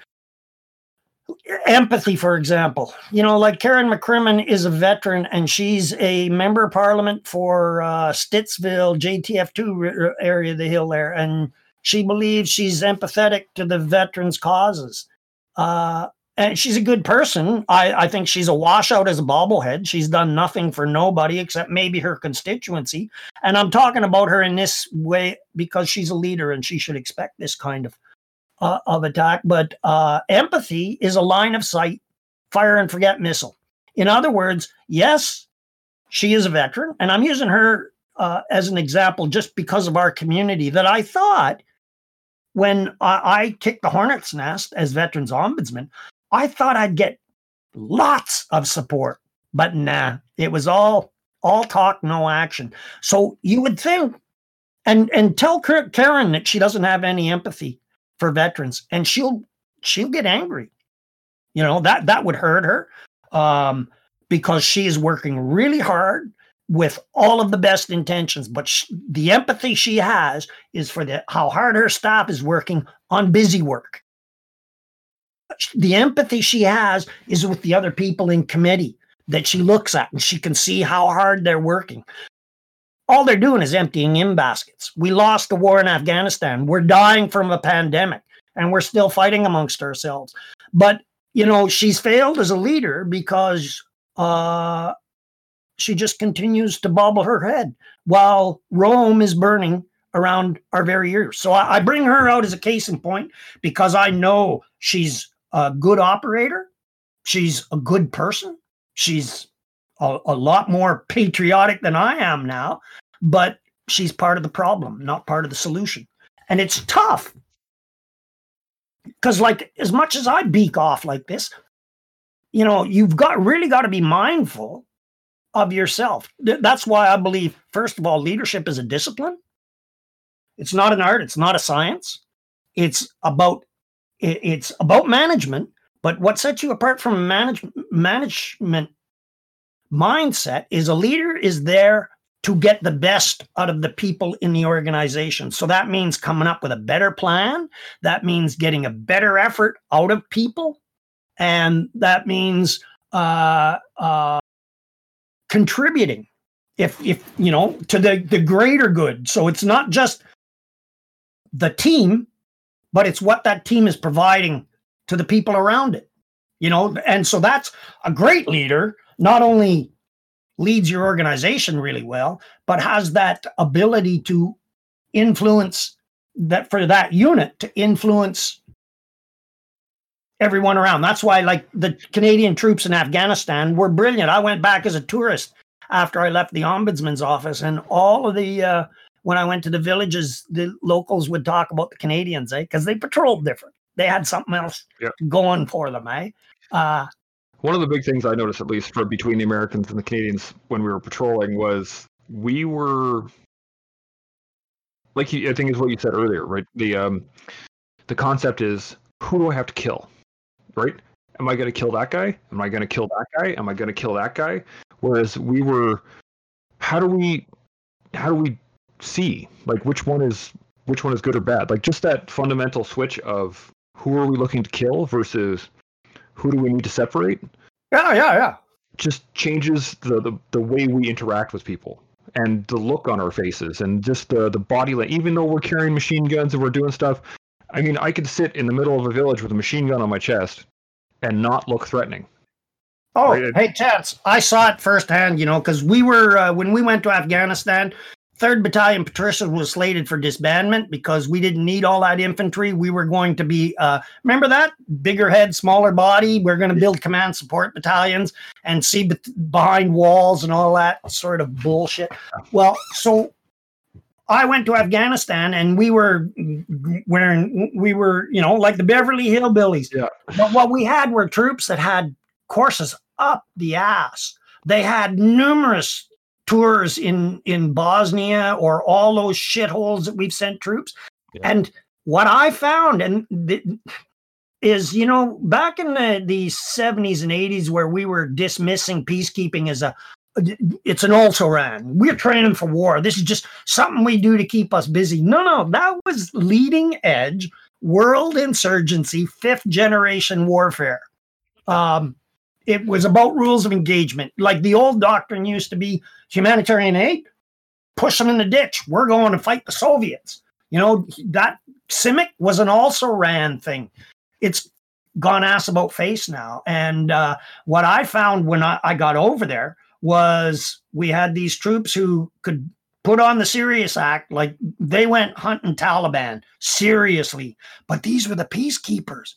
C: empathy, for example. You know, like Karen McCrimmon is a veteran and she's a member of parliament for uh, Stittsville, JTF2 area of the hill there. And she believes she's empathetic to the veterans' causes. Uh, and she's a good person. I, I think she's a washout as a bobblehead. She's done nothing for nobody except maybe her constituency. And I'm talking about her in this way because she's a leader and she should expect this kind of uh, of attack, but uh, empathy is a line of sight, fire and forget missile. In other words, yes, she is a veteran, and I'm using her uh, as an example just because of our community that I thought when I, I kicked the hornet's nest as veterans ombudsman, I thought I'd get lots of support, but nah, it was all all talk, no action. So you would think, and and tell Karen that she doesn't have any empathy for veterans and she'll she'll get angry you know that that would hurt her um, because she is working really hard with all of the best intentions but the empathy she has is for the how hard her staff is working on busy work the empathy she has is with the other people in committee that she looks at and she can see how hard they're working. All they're doing is emptying in baskets. We lost the war in Afghanistan. We're dying from a pandemic and we're still fighting amongst ourselves. But, you know, she's failed as a leader because uh, she just continues to bobble her head while Rome is burning around our very ears. So I, I bring her out as a case in point because I know she's a good operator. She's a good person. She's a, a lot more patriotic than I am now, but she's part of the problem, not part of the solution. And it's tough because, like, as much as I beak off like this, you know, you've got really got to be mindful of yourself. That's why I believe, first of all, leadership is a discipline. It's not an art. It's not a science. It's about it's about management. But what sets you apart from manage, management mindset is a leader is there to get the best out of the people in the organization. So that means coming up with a better plan. That means getting a better effort out of people. And that means uh, uh, contributing if if you know to the the greater good so it's not just the team but it's what that team is providing to the people around it you know and so that's a great leader not only leads your organization really well but has that ability to influence that for that unit to influence everyone around. That's why like the canadian troops in afghanistan were brilliant. I went back as a tourist after i left the ombudsman's office and all of the uh, when i went to the villages the locals would talk about the canadians eh because they patrolled different. They had something else
B: Yeah.
C: going for them eh? Uh,
B: One of the big things I noticed, at least for between the Americans and the Canadians when we were patrolling, was we were like I think is what you said earlier, right? The um, the concept is who do I have to kill, right? Am I going to kill that guy? Am I going to kill that guy? Am I going to kill that guy? Whereas we were, how do we, how do we see like which one is which one is good or bad? Like just that fundamental switch of who are we looking to kill versus who do we need to separate
C: yeah yeah yeah
B: just changes the, the, the way we interact with people and the look on our faces and just the, the body like even though we're carrying machine guns and we're doing stuff i mean i could sit in the middle of a village with a machine gun on my chest and not look threatening
C: Oh,
B: Right.
C: hey, Chance, I saw it firsthand, you know, because we were, uh, when we went to Afghanistan, 3rd Battalion Patricia was slated for disbandment because we didn't need all that infantry. We were going to be, uh, remember that? Bigger head, smaller body. We're going to build command support battalions and see be- behind walls and all that sort of bullshit. Well, so I went to Afghanistan and we were wearing, we were, you know, like the Beverly Hillbillies.
B: Yeah.
C: But what we had were troops that had courses up the ass. They had numerous tours in in Bosnia or all those shitholes that we've sent troops.
B: Yeah.
C: And what I found and th- is, you know, back in the, the 70s and 80s where we were dismissing peacekeeping as a it's an also ran. We're training for war. This is just something we do to keep us busy. No, no, that was leading edge world insurgency, fifth generation warfare. Um, it was about rules of engagement. Like the old doctrine used to be humanitarian aid, push them in the ditch. We're going to fight the Soviets. You know, that CIMIC was an also ran thing. It's gone ass about face now. And uh, what I found when I, I got over there was we had these troops who could put on the serious act, like they went hunting Taliban seriously, but these were the peacekeepers.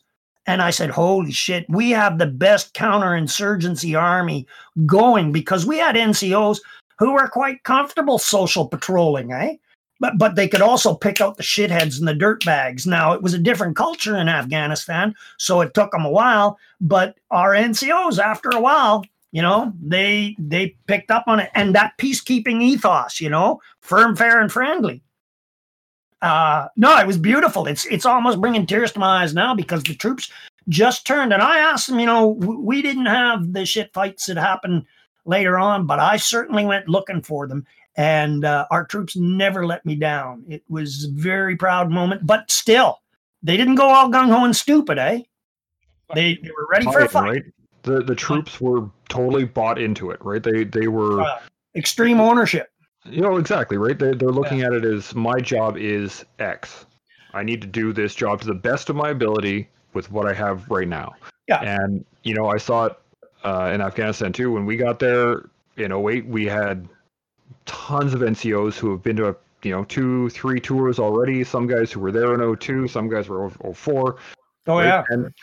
C: And I said, holy shit, we have the best counterinsurgency army going because we had NCOs who were quite comfortable social patrolling, eh? But, but they could also pick out the shitheads and the dirt bags. Now, it was a different culture in Afghanistan, so it took them a while. But our NCOs, after a while, you know, they they picked up on it. And that peacekeeping ethos, you know, firm, fair, and friendly uh no it was beautiful. It's it's almost bringing tears to my eyes now because the troops just turned. And i asked them you know we didn't have the shit fights that happened later on but i certainly went looking for them. And uh, our troops never let me down. It was a very proud moment but still they didn't go all gung-ho and stupid eh? They, they were ready for a fight.
B: right. The the troops were totally bought into it, right? They they were
C: Uh, extreme ownership.
B: You know exactly right. They're they're looking at it as my job is X. I need to do this job to the best of my ability with what I have right now.
C: Yeah.
B: And you know, I saw it uh, in Afghanistan too. When we got there in 08, we had tons of NCOs who have been to a, you know two, three tours already. Some guys who were there in 02, some guys were 04.
C: Oh
B: right?
C: yeah.
B: And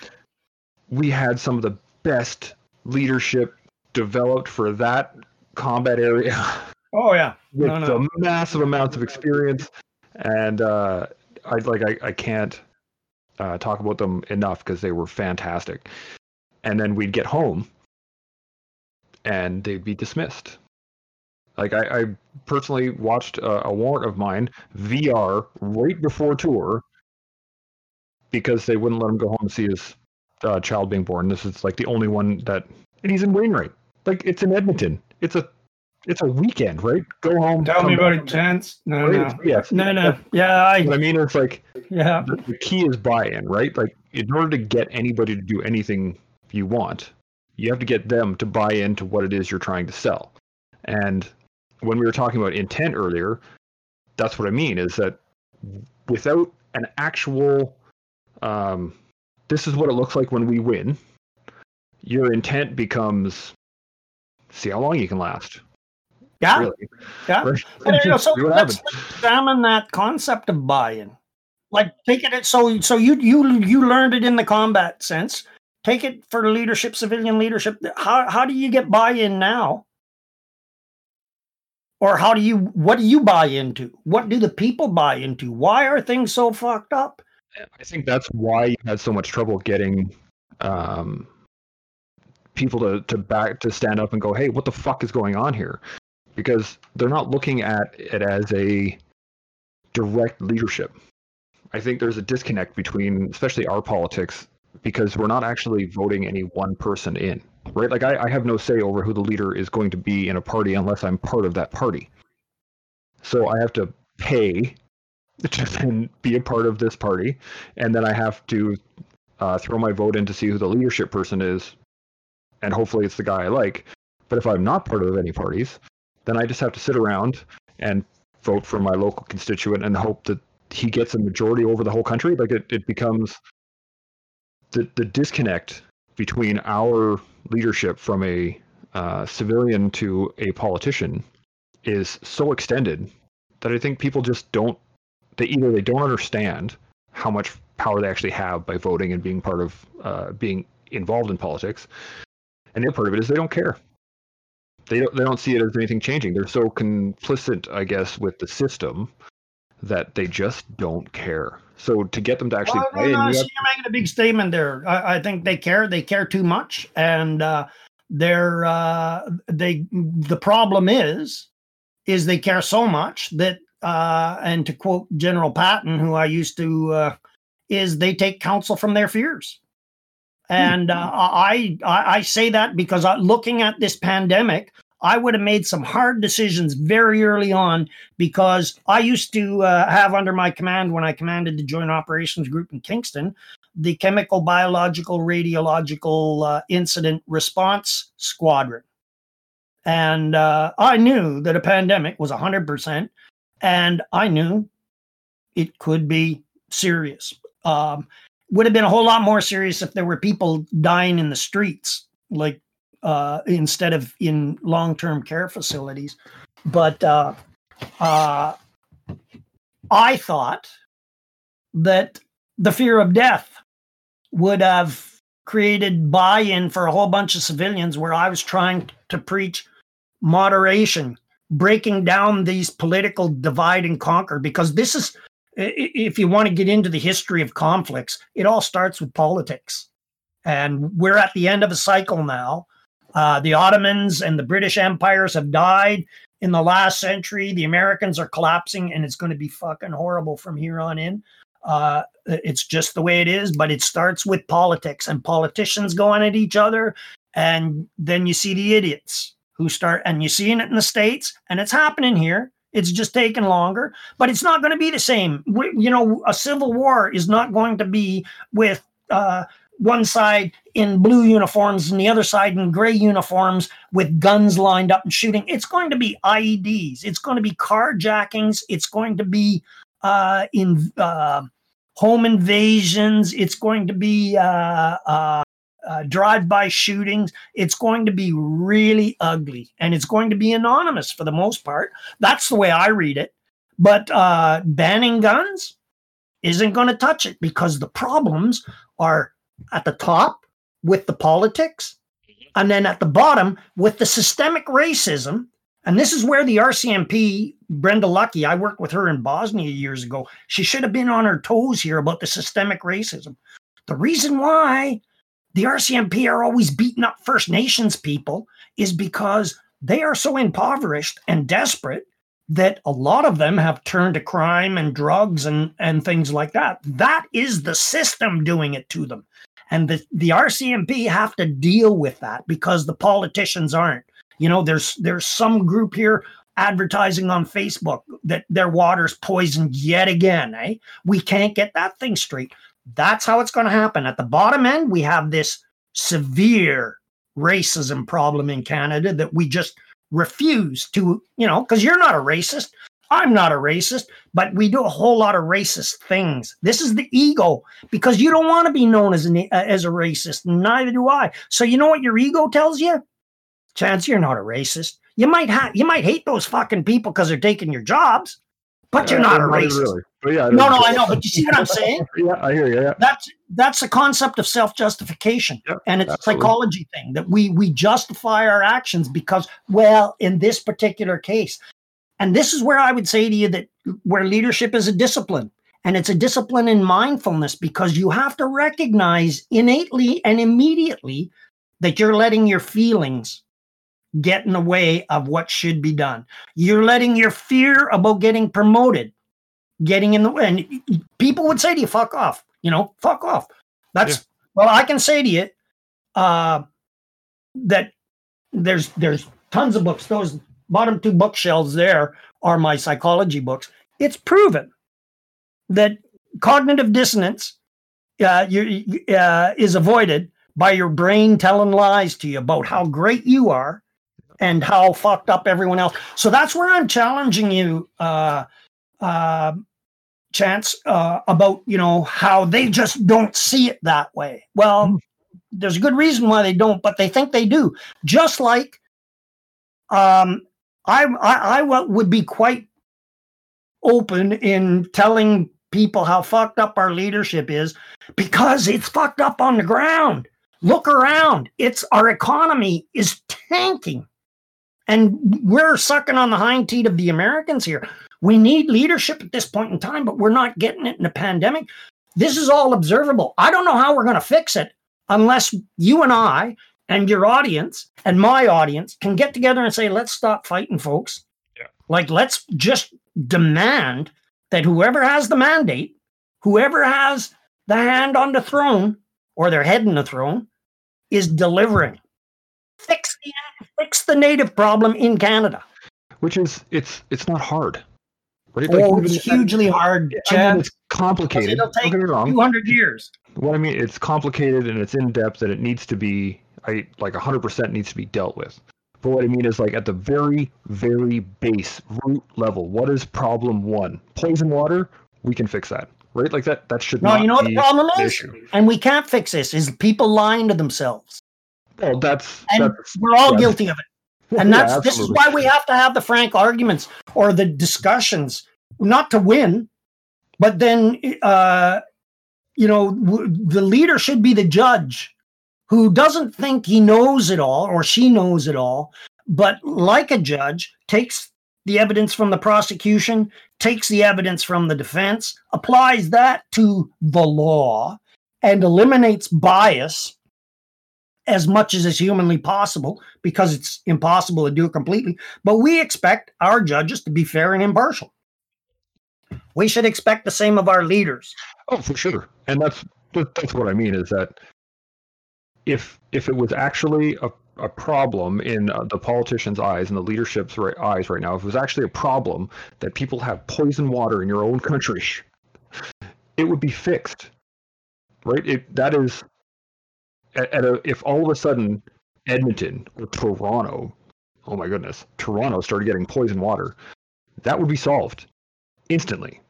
B: we had some of the best leadership developed for that combat area
C: Oh yeah.
B: with
C: No, no.
B: the massive amounts of experience. And uh, I like I, I can't uh, talk about them enough because they were fantastic. And then we'd get home and they'd be dismissed. Like I, I personally watched a, a warrant of mine VR right before tour because they wouldn't let him go home and see his uh, child being born. This is like the only one that, and he's in Wainwright. Like it's in Edmonton. It's a, it's a weekend, right? Go home.
C: Tell me about it, chance. No,
B: Right?
C: no.
B: Yes.
C: No, no. Yeah,
B: What
C: I
B: I mean is like
C: yeah.
B: the, the key is buy-in, right? Like in order to get anybody to do anything you want, you have to get them to buy into what it is you're trying to sell. And when we were talking about intent earlier, that's what I mean is that without an actual um, this is what it looks like when we win, your intent becomes see how long you can last.
C: Yeah.
B: Really.
C: Yeah. Well, you know, so let's examine that concept of buy-in. Like taking it so so you you you learned it in the combat sense. Take it for leadership, civilian leadership. How how do you get buy-in now? Or how do you what do you buy into? What do the people buy into? Why are things so fucked up?
B: I think that's why you had so much trouble getting um, people to, to back to stand up and go, "Hey, what the fuck is going on here?" Because they're not looking at it as a direct leadership. I think there's a disconnect between, especially our politics, because we're not actually voting any one person in, right? Like I, I have no say over who the leader is going to be in a party unless I'm part of that party. So I have to pay to then be a part of this party, and then I have to uh, throw my vote in to see who the leadership person is, and hopefully it's the guy I like. But if I'm not part of any parties, then I just have to sit around and vote for my local constituent and hope that he gets a majority over the whole country. Like it, it becomes the the disconnect between our leadership from a uh, civilian to a politician is so extended that I think people just don't they either they don't understand how much power they actually have by voting and being part of uh, being involved in politics, and the other part of it is they don't care. They don't they don't see it as anything changing. They're so complicit, I guess, with the system that they just don't care. So to get them to actually
C: Well,
B: buy
C: no, no,
B: you
C: so
B: have-
C: you're making a big statement there. I, I think they care. They care too much, and uh, they're uh, they. The problem is, is they care so much that, uh, and to quote General Patton, who I used to, uh, is they take counsel from their fears. And uh, I, I say that because I, looking at this pandemic, I would have made some hard decisions very early on because I used to uh, have under my command when I commanded the Joint Operations Group in Kingston the Chemical, Biological, Radiological uh, Incident Response Squadron. And uh, I knew that a pandemic was 100%, and I knew it could be serious. Um, would have been a whole lot more serious if there were people dying in the streets, like uh, instead of in long-term care facilities. But uh, uh, I thought that the fear of death would have created buy-in for a whole bunch of civilians, where I was trying to preach moderation, breaking down these political divide and conquer, because this is. If you want to get into the history of conflicts, it all starts with politics. And we're at the end of a cycle now. Uh, the Ottomans and the British empires have died in the last century. The Americans are collapsing, and it's going to be fucking horrible from here on in. Uh, it's just the way it is, but it starts with politics and politicians going at each other. And then you see the idiots who start, and you're seeing it in the States, and it's happening here. It's just taking longer, but it's not going to be the same. We, you know, a civil war is not going to be with uh, one side in blue uniforms and the other side in gray uniforms with guns lined up and shooting. It's going to be IEDs. It's going to be carjackings. It's going to be uh, in uh, home invasions. It's going to be uh, uh, drive-by shootings. It's going to be really ugly, and it's going to be anonymous for the most part. That's the way I read it. But uh, banning guns isn't going to touch it because the problems are at the top with the politics, and then at the bottom with the systemic racism. And this is where the RCMP, Brenda Lucki, I worked with her in Bosnia years ago. She should have been on her toes here about the systemic racism. The reason why the RCMP are always beating up First Nations people is because they are so impoverished and desperate that a lot of them have turned to crime and drugs and, and things like that. That is the system doing it to them. And the, the RCMP have to deal with that because the politicians aren't. You know, there's there's some group here advertising on Facebook that their water's poisoned yet again. Eh? We can't get that thing straight. That's how it's going to happen. At the bottom end, we have this severe racism problem in Canada that we just refuse to, you know, because you're not a racist. I'm not a racist, but we do a whole lot of racist things. This is the ego because you don't want to be known as an uh, as a racist. Neither do I. So you know what your ego tells you? Chance, you're not a racist. You might have you might hate those fucking people because they're taking your jobs, but you're not a racist. Really. But yeah, no, no, I know. But you see what I'm saying?
B: yeah, I hear you. Yeah.
C: That's that's a concept of self justification, yep, and it's absolutely. a psychology thing that we we justify our actions because, well, in this particular case, and this is where I would say to you that where leadership is a discipline. And it's a discipline in mindfulness because you have to recognize innately and immediately that you're letting your feelings get in the way of what should be done. You're letting your fear about getting promoted getting in the way. And people would say to you, fuck off, you know, fuck off. That's, yeah. well, I can say to you uh, that there's, there's tons of books. Those bottom two bookshelves there are my psychology books. It's proven that cognitive dissonance uh, you, uh, is avoided by your brain telling lies to you about how great you are and how fucked up everyone else. So that's where I'm challenging you, uh, uh, Chance, uh, about you know how they just don't see it that way. Well, mm. there's a good reason why they don't, but they think they do. Just like um, I, I, I would be quite open in telling people how fucked up our leadership is because it's fucked up on the ground. Look around. It's our economy is tanking. And we're sucking on the hind teat of the Americans here. We need leadership at this point in time, but we're not getting it in a pandemic. This is all observable. I don't know how we're going to fix it unless you and I and your audience and my audience can get together and say, let's stop fighting, folks. Yeah. Like, let's just demand that whoever has the mandate, whoever has the hand on the throne or their head in the throne, is delivering. Fix the native problem in Canada.
B: Which is it's it's not hard.
C: Right? Like, oh, it's hugely hard.
B: I mean, it's complicated.
C: It'll take Don't get me wrong. 200 years.
B: What I mean, it's complicated and it's in depth and it needs to be I like 100% needs to be dealt with. But what I mean is like at the very, very base root level, what is problem one? Poison water, we can fix that. Right? Like that that should
C: no,
B: not
C: you know what the problem is? Issue. And we can't fix this, is people lying to themselves.
B: Well, that's
C: and
B: that's,
C: we're all yeah. guilty of it. And that's yeah, this is why we have to have the frank arguments or the discussions, not to win, but then uh, you know w- the leader should be the judge who doesn't think he knows it all or she knows it all, but like a judge, takes the evidence from the prosecution, takes the evidence from the defense, applies that to the law, and eliminates bias as much as is humanly possible because it's impossible to do it completely. But we expect our judges to be fair and impartial. We should expect the same of our leaders.
B: Oh, for sure. And that's that's what I mean is that if if it was actually a, a problem in uh, the politicians' eyes and the leadership's eyes right now, if it was actually a problem that people have poison water in your own country, it would be fixed. Right? It that is at, a, if all of a sudden Edmonton or Toronto, oh my goodness, Toronto started getting poison water, that would be solved instantly.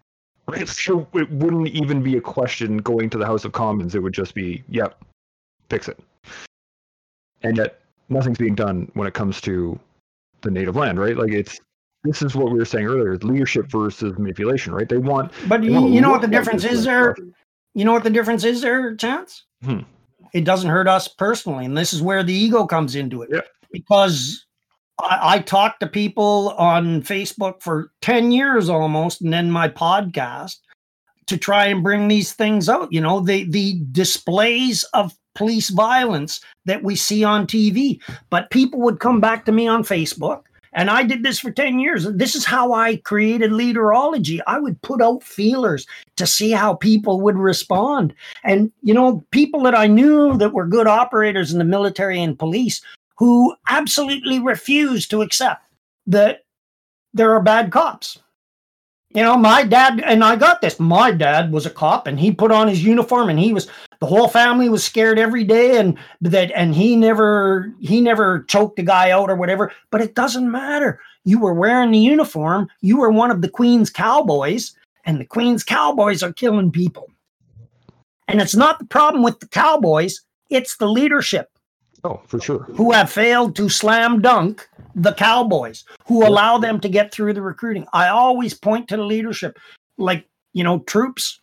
B: Right? So it wouldn't even be a question going to the House of Commons. It would just be, yep, fix it. And yet nothing's being done when it comes to the native land, right? Like it's this is what we were saying earlier: leadership versus manipulation, right? They want.
C: But
B: they
C: you,
B: want
C: you know what the difference is there? You know what the difference is there, Chance?
B: Hmm.
C: It doesn't hurt us personally, and this is where the ego comes into it.
B: Yeah.
C: Because I, I talked to people on Facebook for 10 years almost, and then my podcast to try and bring these things out. You know, the the displays of police violence that we see on TV. But people would come back to me on Facebook, and I did this for 10 years. This is how I created leaderology. I would put out feelers to see how people would respond. And, you know, people that I knew that were good operators in the military and police who absolutely refused to accept that there are bad cops. You know, my dad, and I got this. My dad was a cop and he put on his uniform and he was, the whole family was scared every day and that, and he never, he never choked a guy out or whatever. But it doesn't matter. You were wearing the uniform. You were one of the Queen's cowboys and the Queen's cowboys are killing people. And it's not the problem with the cowboys, it's the leadership
B: Oh, for sure.
C: who have failed to slam dunk the Cowboys, who allow them to get through the recruiting. I always point to the leadership. Like, you know, troops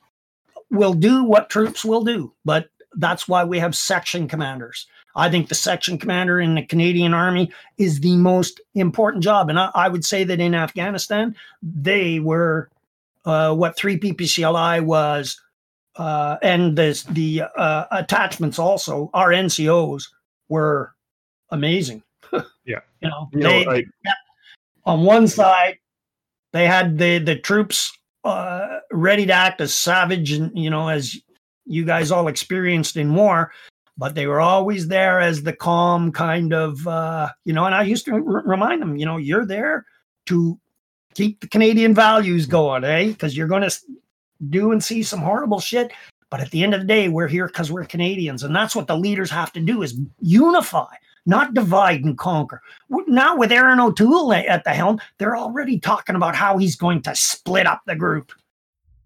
C: will do what troops will do, but that's why we have section commanders. I think the section commander in the Canadian Army is the most important job. And I, I would say that in Afghanistan, they were uh, what 3 PPCLI was, uh, and the, the uh, attachments also, our NCOs were amazing.
B: Yeah.
C: You know,
B: You know, I,
C: on one side, they had the the troops uh, ready to act as savage and you know as you guys all experienced in war, but they were always there as the calm kind of uh, you know. And I used to r- remind them, you know, you're there to keep the Canadian values going, eh? Because you're going to do and see some horrible shit. But at the end of the day, we're here because we're Canadians, and that's what the leaders have to do: is unify, not divide and conquer. Now with Erin O'Toole at the helm, they're already talking about how he's going to split up the group.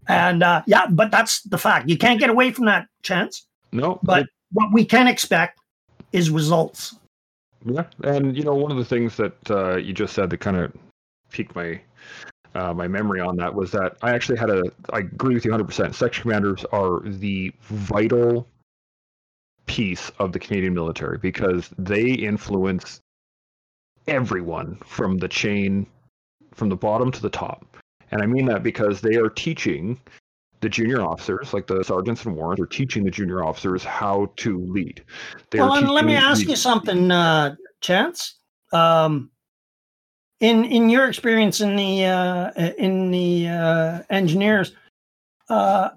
C: And uh, yeah, but that's the fact. You can't get away from that chance.
B: no,
C: But what we can expect is results.
B: Yeah, and you know, one of the things that uh, you just said that kind of piqued my uh, my memory on that was that I actually had a. I agree with you 100. percent Section commanders are the vital piece of the Canadian military because they influence everyone from the chain, from the bottom to the top, and I mean that because they are teaching the junior officers, like the sergeants and warrants, are teaching the junior officers how to lead. They
C: well, and let me ask
B: the-
C: you something, uh, Chance. Um, in in your experience in the uh, in the uh, engineers, uh,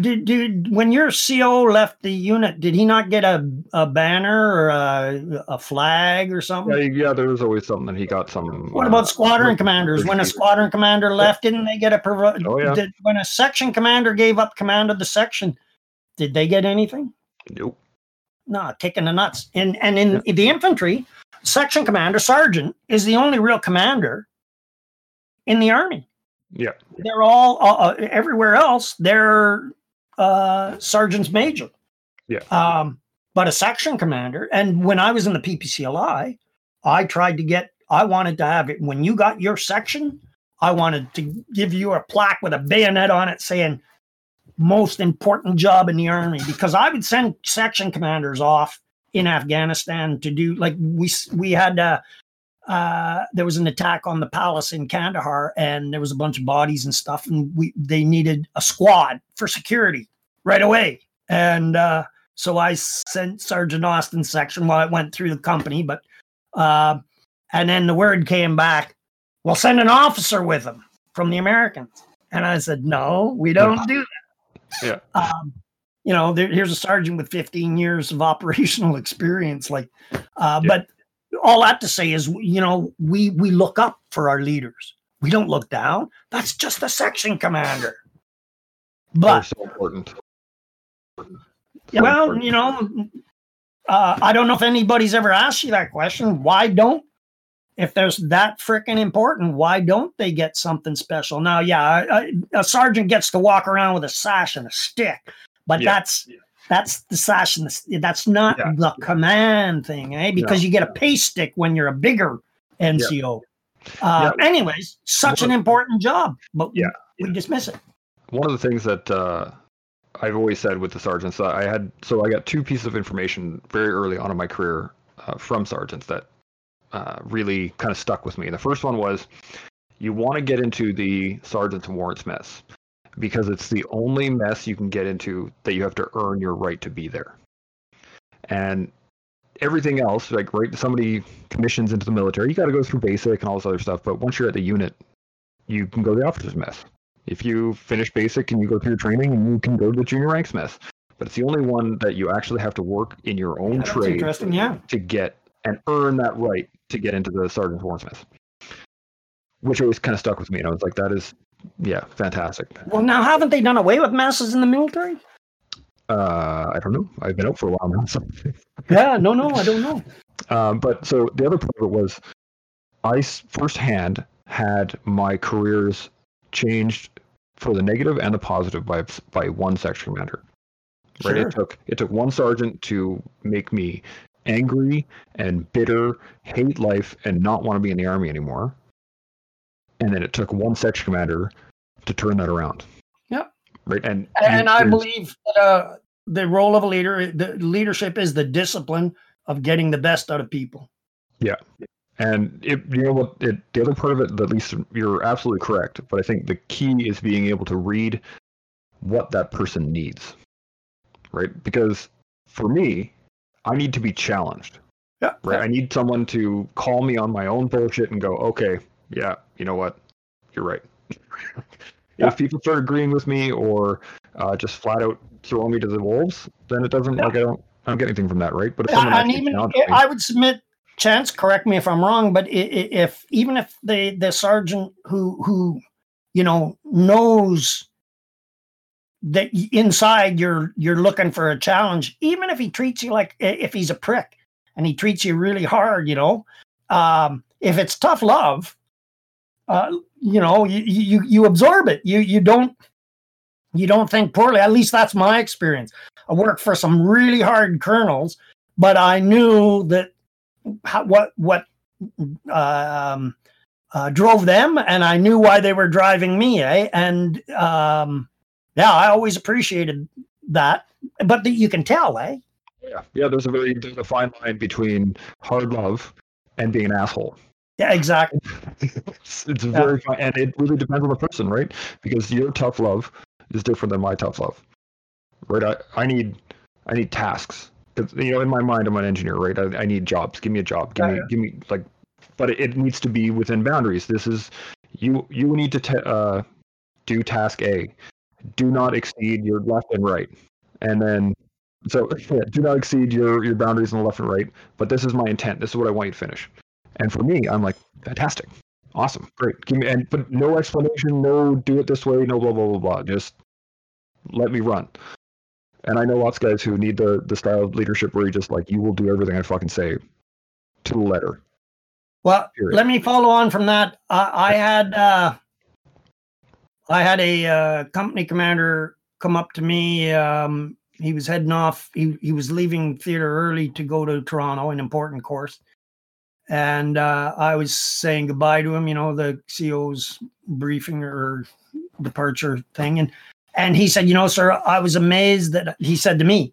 C: did did when your CO left the unit, did he not get a, a banner or a, a flag or something?
B: Yeah, yeah, there was always something that he got some.
C: What
B: uh,
C: about squadron commanders? When a squadron commander left, didn't they get a provo-
B: Oh, yeah.
C: did, when a section commander gave up command of the section? Did they get anything?
B: Nope.
C: No, kicking the nuts. And and in the infantry, section commander, sergeant is the only real commander in the army.
B: Yeah.
C: They're all uh, uh, everywhere else. They're uh, sergeants major.
B: Yeah.
C: Um, but a section commander. And when I was in the PPCLI, I tried to get. I wanted to have it when you got your section. I wanted to give you a plaque with a bayonet on it saying most important job in the army because I would send section commanders off in Afghanistan to do like we we had uh, uh, there was an attack on the palace in Kandahar and there was a bunch of bodies and stuff and we they needed a squad for security right away. And uh, so I sent Sergeant Austin's section while it went through the company but uh, and then the word came back well send an officer with them from the Americans. And I said no we don't do that.
B: Yeah.
C: um, you know, there, here's a sergeant with 15 years of operational experience. Like, uh,
B: Yeah.
C: but all that to say is, you know, we we look up for our leaders. We don't look down. That's just the section commander. But
B: so important. So
C: well,
B: important.
C: you know, uh, I don't know if anybody's ever asked you that question. Why don't, if there's that freaking important, why don't they get something special? Now, yeah, a, a sergeant gets to walk around with a sash and a stick, but
B: Yeah,
C: that's
B: yeah.
C: that's the sash and the, that's not
B: Yeah,
C: the command thing, eh? Because you get a pace stick when you're a bigger NCO. Uh, Anyways, such an important job, but
B: Yeah,
C: we dismiss it.
B: one of the things that uh, I've always said with the sergeants, uh, I had so I got two pieces of information very early on in my career uh, from sergeants that uh, really kind of stuck with me. The first one was you want to get into the sergeant's and warrants mess because it's the only mess you can get into that you have to earn your right to be there. And everything else, like right, somebody commissions into the military, you got to go through basic and all this other stuff. But once you're at the unit, you can go to the officer's mess. If you finish basic and you go through your training, you can go to the junior ranks mess. But it's the only one that you actually have to work in your own
C: That's
B: trade
C: interesting. Yeah.
B: to get and earn that right to get into the sergeant's warrants mess. Which always kind of stuck with me, and I was like, "That is, yeah, fantastic."
C: Well, now haven't they done away with masses in the military?
B: Uh, I don't know. I've been out for a while now, so.
C: Yeah. No, no, I don't know.
B: Um, but so the other part of it was, I firsthand had my careers changed for the negative and the positive by by one section commander. Right.
C: Sure.
B: It took it took one sergeant to make me angry and bitter, hate life, and not want to be in the army anymore. And then it took one section commander to turn that around.
C: Yep.
B: Right. And
C: And I believe that uh, the role of a leader, the leadership is the discipline of getting the best out of people. Yeah.
B: And it, you know what? It, the other part of it, at least you're absolutely correct. But I think the key is being able to read what that person needs, right? Because for me, I need to be challenged,
C: Yeah.
B: right? I need someone to call me on my own bullshit and go, okay, yeah, you know what? You're right.
C: Yeah.
B: If people start agreeing with me or uh, just flat out throw me to the wolves, then it doesn't
C: Yeah.
B: like I don't I don't get anything from that, right? But if someone
C: and even
B: me-
C: I would submit, chance. Correct me if I'm wrong, but if even if the the sergeant who who you know knows that inside you're you're looking for a challenge, even if he treats you like if he's a prick and he treats you really hard, you know, um, if it's tough love, uh, you know, you, you you absorb it. You you don't you don't think poorly. At least that's my experience. I worked for some really hard colonels, but I knew that how, what what um, uh, drove them, and I knew why they were driving me. Eh? And um, yeah, I always appreciated that. But that you can tell, eh?
B: Yeah, yeah. There's a very there's a fine line between hard love and being an asshole.
C: Yeah, exactly.
B: it's, it's very fine, and it really depends on the person, right? Because your tough love is different than my tough love, right? I, I need I need tasks. 'Cause, you know, in my mind, I'm an engineer, right? I, I need jobs. Give me a job. Give
C: Yeah,
B: me
C: yeah.
B: give me like, but it, it needs to be within boundaries. This is you you need to ta uh, do task A. Do not exceed your left and right, and then so yeah, do not exceed your your boundaries on the left and right. But this is my intent. This is what I want you to finish. And for me, I'm like, fantastic, awesome, great. Give me and but no explanation, no do it this way, no blah blah blah blah. Just let me run. And I know lots of guys who need the the style of leadership where you just like you will do everything I fucking say to the letter.
C: Well,
B: Period.
C: let me follow on from that. I, I had uh, I had a uh, company commander come up to me. Um, he was heading off. He he was leaving theater early to go to Toronto, an important course. And uh, I was saying goodbye to him. You know, the CEO's briefing or departure thing, and and he said, you know, sir, I was amazed that he said to me,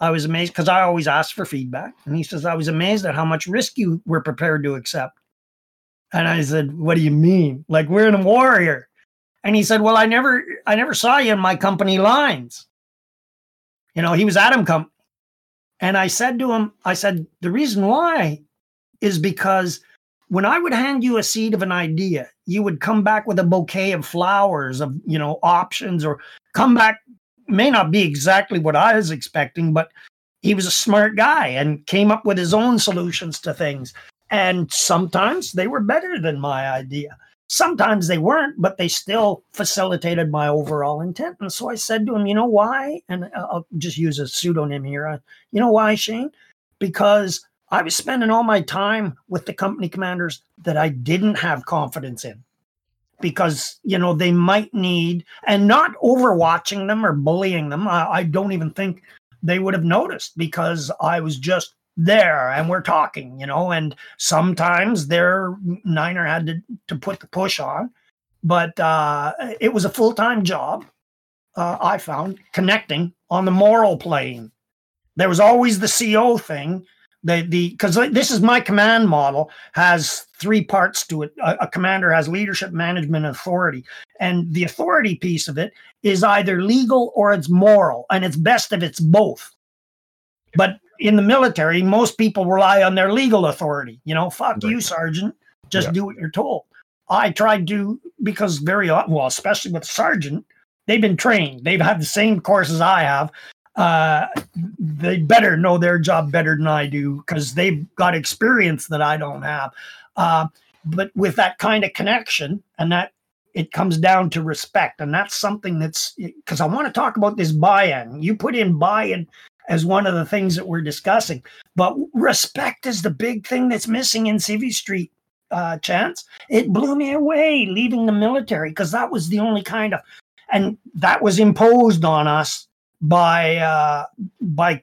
C: I was amazed because I always ask for feedback. And he says, I was amazed at how much risk you were prepared to accept. And I said, What do you mean? Like we're in a war here. And he said, Well, I never I never saw you in my company lines. You know, he was Adam Company. And I said to him, I said, the reason why is because when I would hand you a seed of an idea, you would come back with a bouquet of flowers of, you know, options or come back may not be exactly what I was expecting, but he was a smart guy and came up with his own solutions to things. And sometimes they were better than my idea. Sometimes they weren't, but they still facilitated my overall intent. And so I said to him, you know why? And I'll just use a pseudonym here. Uh, You know why, Shane? because I was spending all my time with the company commanders that I didn't have confidence in because you know they might need and not overwatching them or bullying them. I, I, don't even think they would have noticed because i was just there and we're talking you know and sometimes their niner had to, to put the push on. But uh, it was a full-time job uh, i found connecting on the moral plane. There was always the co thing the the because this is my command model has three parts to it. A, a, commander has leadership management authority. And the authority piece of it is either legal or it's moral and it's best if it's both. But in the military most people rely on their legal authority. You know fuck right. you sergeant. Just yeah. do what you're told. I tried to because very often well especially with sergeant they've been trained. They've had the same course as i have uh, they better know their job better than I do because they've got experience that I don't have. Uh, but with that kind of connection and that it comes down to respect. And that's something that's because I want to talk about this buy in. You put in buy in as one of the things that we're discussing, but respect is the big thing that's missing in Civvy Street. Uh, chance it blew me away leaving the military because that was the only kind of and that was imposed on us by uh, by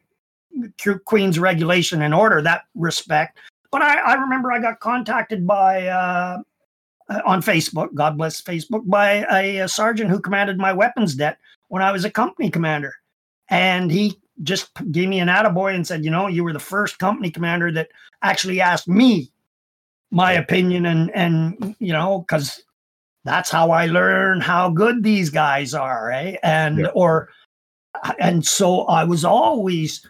C: Queen's regulation and order that respect. But I, I remember I got contacted by uh, on Facebook, God bless Facebook, by a, a sergeant who commanded my weapons det when I was a company commander, and he just gave me an attaboy and said, you know, you were the first company commander that actually asked me my opinion and and you know because that's how I learn how good these guys are, eh? And yeah. or and so I was always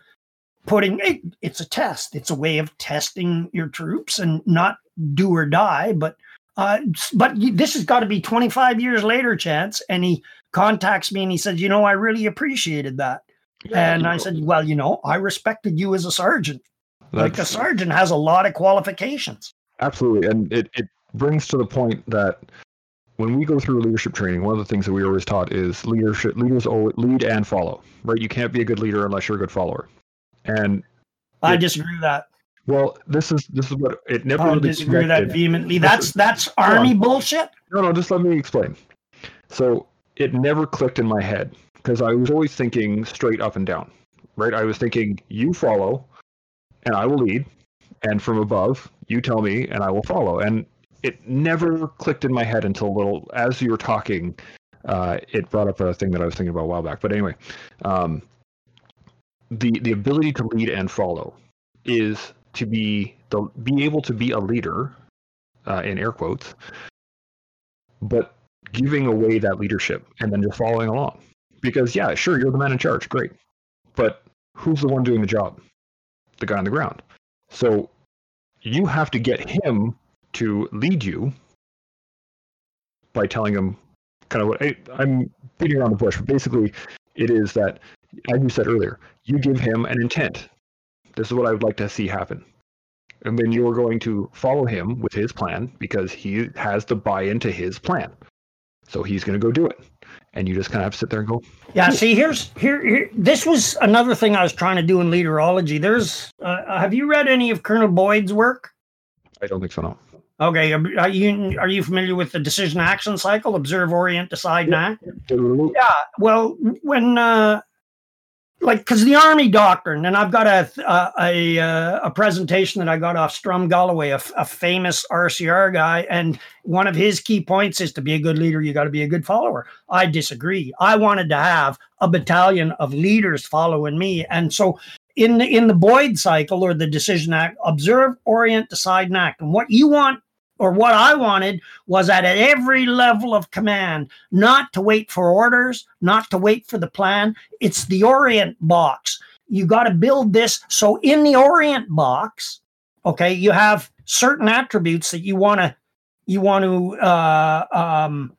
C: putting it, it's a test. It's a way of testing your troops and not do or die. But uh, but this has got to be 25 years later, Chance. And he contacts me and he says, you know, I really appreciated that. Yeah, and I know. said, well, you know, I respected you as a sergeant. That's, like a sergeant has a lot of qualifications.
B: Absolutely, and it it brings to the point that when we go through leadership training, one of the things that we are always taught is leadership. Leaders always lead and follow. Right? You can't be a good leader unless you're a good follower. And
C: I it, disagree with that.
B: Well, this is this is what it never. I
C: really disagree with that vehemently. That's that's army bullshit.
B: No, no, just let me explain. So it never clicked in my head because I was always thinking straight up and down. Right? I was thinking you follow, and I will lead, and from above you tell me, and I will follow. And it never clicked in my head until a little as you were talking. Uh, it brought up a thing that I was thinking about a while back. But anyway, um, the the ability to lead and follow is to be the be able to be a leader, uh, in air quotes, but giving away that leadership and then just following along. Because yeah, sure, you're the man in charge, great, but who's the one doing the job? The guy on the ground. So you have to get him to lead you by telling him kind of what I, I'm beating around the bush, but basically it is that, as you said earlier, you give him an intent. This is what I would like to see happen. And then you're going to follow him with his plan because he has the buy into his plan. So he's going to go do it. And you just kind of sit there and go.
C: Yeah. See, here's here, here. This was another thing I was trying to do in leaderology. There's, uh, have you read any of Colonel Boyd's work?
B: I don't think so. No.
C: Okay, are you are you familiar with the decision action cycle? Observe, orient, decide, yeah. Act. Yeah. Well, when uh, like because the army doctrine, and I've got a a, a, a presentation that I got off Strum Galloway, a, a famous RCR guy, and one of his key points is to be a good leader, you got to be a good follower. I disagree. I wanted to have a battalion of leaders following me, and so in the in the Boyd cycle or the decision act, observe, orient, decide, and act. And what you want or what I wanted was at every level of command, not to wait for orders, not to wait for the plan. It's the Orient box. You got to build this. So in the Orient box, okay, you have certain attributes that you want to you want to uh, um,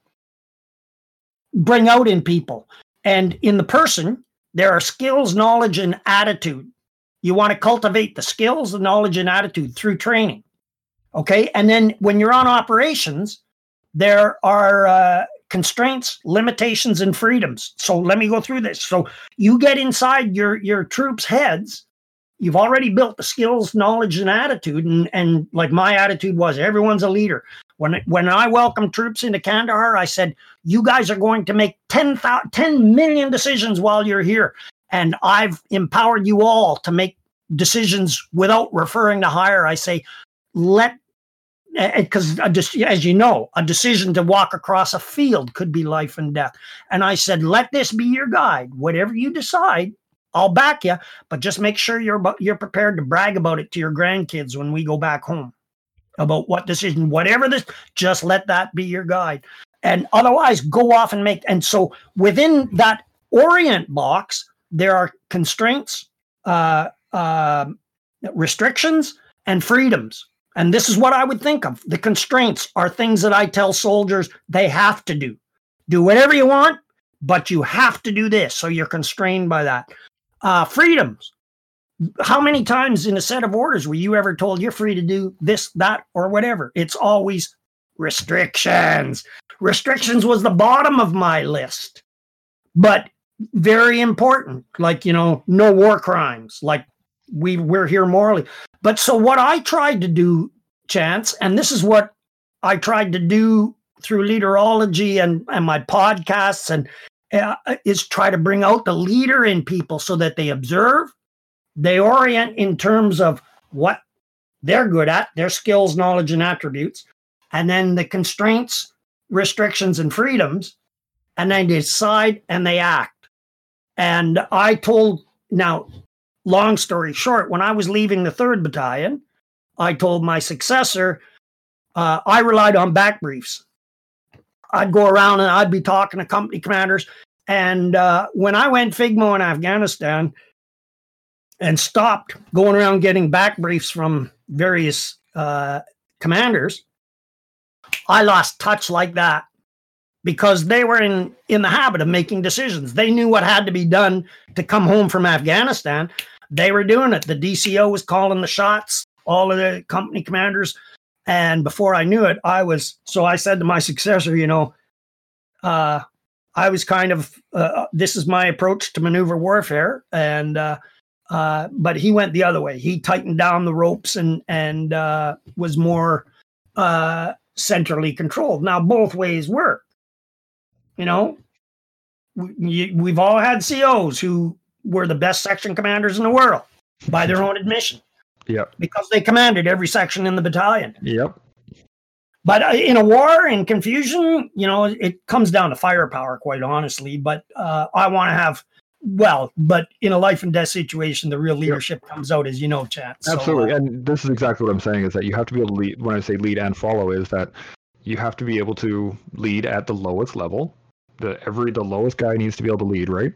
C: bring out in people, and in the person there are skills, knowledge, and attitude. You want to cultivate the skills, the knowledge, and attitude through training. Okay. And then when you're on operations, there are uh, constraints, limitations, and freedoms. So let me go through this. So you get inside your your troops' heads, you've already built the skills, knowledge, and attitude. And and like my attitude was, everyone's a leader. When when I welcomed troops into Kandahar, I said, you guys are going to make 10, 10 million decisions while you're here, and I've empowered you all to make decisions without referring to higher. I say, let because as you know, a decision to walk across a field could be life and death. And I said, let this be your guide. Whatever you decide, I'll back you, but just make sure you're you're prepared to brag about it to your grandkids when we go back home about what decision, whatever this, just let that be your guide. And otherwise, go off and make. And so within that orient box, there are constraints, uh, uh, restrictions, and freedoms. And this is what I would think of. The constraints are things that I tell soldiers they have to do. Do whatever you want, but you have to do this. So you're constrained by that. Uh, freedoms. How many times in a set of orders were you ever told you're free to do this, that, or whatever? It's always restrictions. Restrictions was the bottom of my list, but very important. Like, you know, no war crimes, like we we're here morally. But so what I tried to do, Chance, and this is what I tried to do through leaderology and and my podcasts and uh, is try to bring out the leader in people so that they observe, they orient in terms of what they're good at, their skills, knowledge, and attributes, and then the constraints, restrictions, and freedoms, and then they decide and they act. And I told now long story short, when I was leaving the third battalion, I told my successor, uh, I relied on back briefs. I'd go around and I'd be talking to company commanders. And uh, when I went FIGMO in Afghanistan and stopped going around getting back briefs from various uh, commanders, I lost touch like that because they were in in the habit of making decisions. They knew what had to be done to come home from Afghanistan. They were doing it. The DCO was calling the shots, all of the company commanders. And before I knew it, I was so I said to my successor, you know, uh, I was kind of uh, this is my approach to maneuver warfare, and uh, uh, but he went the other way. He tightened down the ropes and and uh, was more uh, centrally controlled. Now both ways work. You know, we, we've all had COs who were the best section commanders in the world by their own admission.
B: Yep.
C: Because they commanded every section in the battalion.
B: Yep.
C: But uh, in a war and confusion, you know, it comes down to firepower, quite honestly. But uh, I want to have, well, but in a life and death situation, the real leadership yep. comes out, as you know.
B: Absolutely. So, uh, and this is exactly what I'm saying is that you have to be able to lead. When I say lead and follow, is that you have to be able to lead at the lowest level. The every the lowest guy needs to be able to lead, right?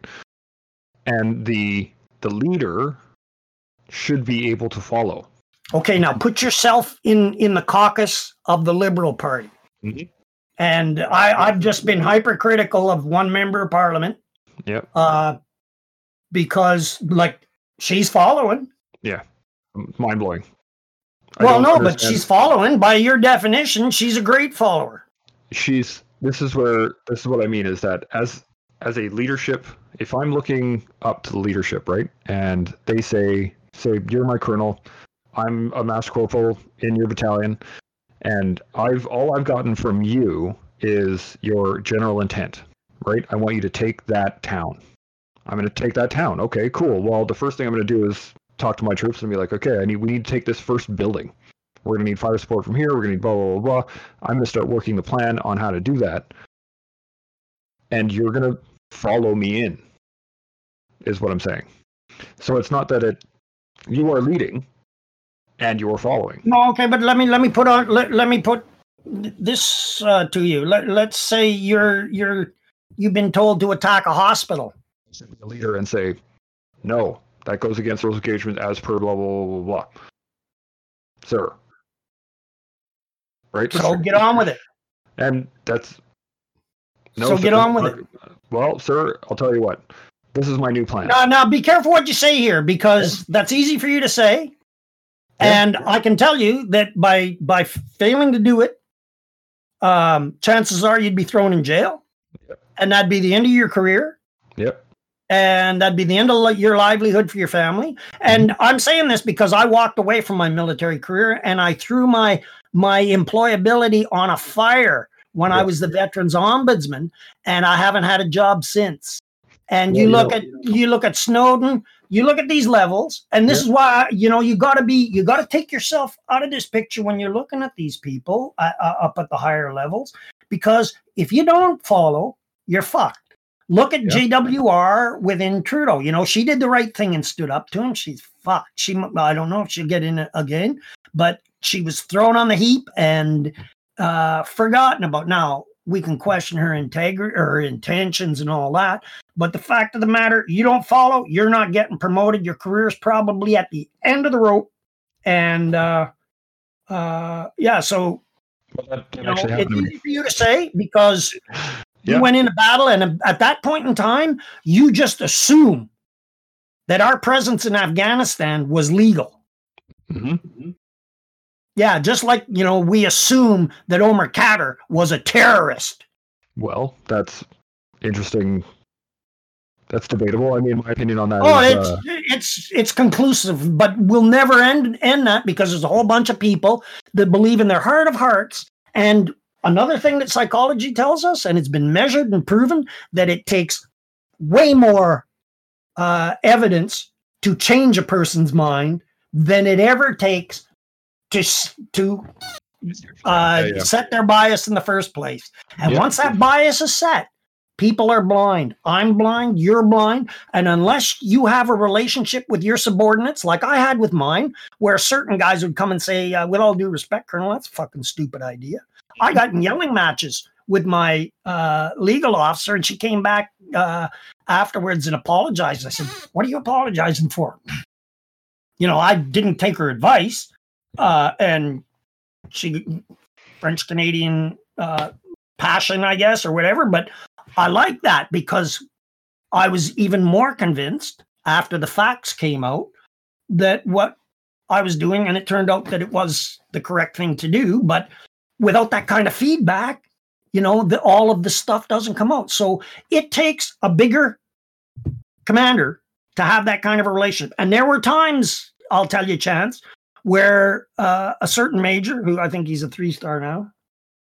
B: And the the leader should be able to follow.
C: Okay, now put yourself in in the caucus of the Liberal Party. Mm-hmm. And I, I've just been hypercritical of one member of parliament.
B: Yeah.
C: Uh, because like she's following.
B: Yeah. Mind blowing.
C: Well, no, understand. but she's following. By your definition, she's a great follower.
B: She's. This is where this is what I mean is that as as a leadership, if I'm looking up to the leadership, right, and they say, say, you're my colonel, I'm a master corporal in your battalion, and I've all I've gotten from you is your general intent, right? I want you to take that town. I'm going to take that town. Okay, cool. Well, the first thing I'm going to do is talk to my troops and be like, okay, I need we need to take this first building. We're going to need fire support from here. We're going to need blah blah blah blah. I'm going to start working the plan on how to do that. And you're going to follow me in is what i'm saying. So it's not that it you are leading and you're following.
C: No okay but let me let me put on let, let me put this uh, to you. Let, let's say you're you're you've been told to attack a hospital.
B: A leader and say no that goes against those engagements as per blah blah blah blah blah. Sir. Right?
C: So get on with it.
B: And that's
C: no, so get on with it.
B: Well, sir, I'll tell you what. This is my new plan.
C: Now, now be careful what you say here because that's easy for you to say. And I can tell you that by by failing to do it, um, chances are you'd be thrown in jail, yep. and that'd be the end of your career.
B: Yep.
C: and that'd be the end of your livelihood for your family. And I'm saying this because I walked away from my military career and I threw my my employability on a fire when I was the veterans ombudsman, and I haven't had a job since. And
B: Yeah,
C: you
B: you
C: look
B: know-
C: at you look at Snowden, you look at these levels, and this
B: Yeah.
C: is why you know you got to be you got to take yourself out of this picture when you're looking at these people uh, uh, up at the higher levels, because if you don't follow, you're fucked. Look at
B: Yeah.
C: JWR within Trudeau. You know she did the right thing and stood up to him. She's fucked. She I don't know if she'll get in again, but she was thrown on the heap and uh, forgotten about. Now we can question her integrity or her intentions and all that, but the fact of the matter, you don't follow, you're not getting promoted. Your career's probably at the end of the rope, and uh, uh, yeah. So
B: Well, that, that
C: you know, it's
B: happened to me.
C: easy for you to say because
B: Yeah.
C: you went into battle, and at that point in time, you just assume that our presence in Afghanistan was legal.
B: Mhm.
C: Yeah, just like you know, we assume that Omar Khadr was a terrorist.
B: Well, that's interesting. That's debatable. I mean, my opinion on that
C: Oh,
B: is,
C: it's
B: uh,
C: it's it's conclusive, but we'll never end end that because there's a whole bunch of people that believe in their heart of hearts. And another thing that psychology tells us, and it's been measured and proven, that it takes way more uh, evidence to change a person's mind than it ever takes to to uh,
B: Yeah, yeah.
C: set their bias in the first place. And
B: Yeah.
C: once that bias is set, people are blind. I'm blind. You're blind. And unless you have a relationship with your subordinates, like I had with mine, where certain guys would come and say, uh, with all due respect, Colonel, that's a fucking stupid idea. I got in yelling matches with my uh, legal officer, and she came back uh, afterwards and apologized. I said, What are you apologizing for? You know, I didn't take her advice. Uh, and she, French Canadian uh, passion, I guess, or whatever. But I like that because I was even more convinced after the facts came out that what I was doing, and it turned out that it was the correct thing to do. But without that kind of feedback, you know, the, all of the stuff doesn't come out. So it takes a bigger commander to have that kind of a relationship. And there were times, I'll tell you, Chance, where uh, a certain major, who I think he's a three star now,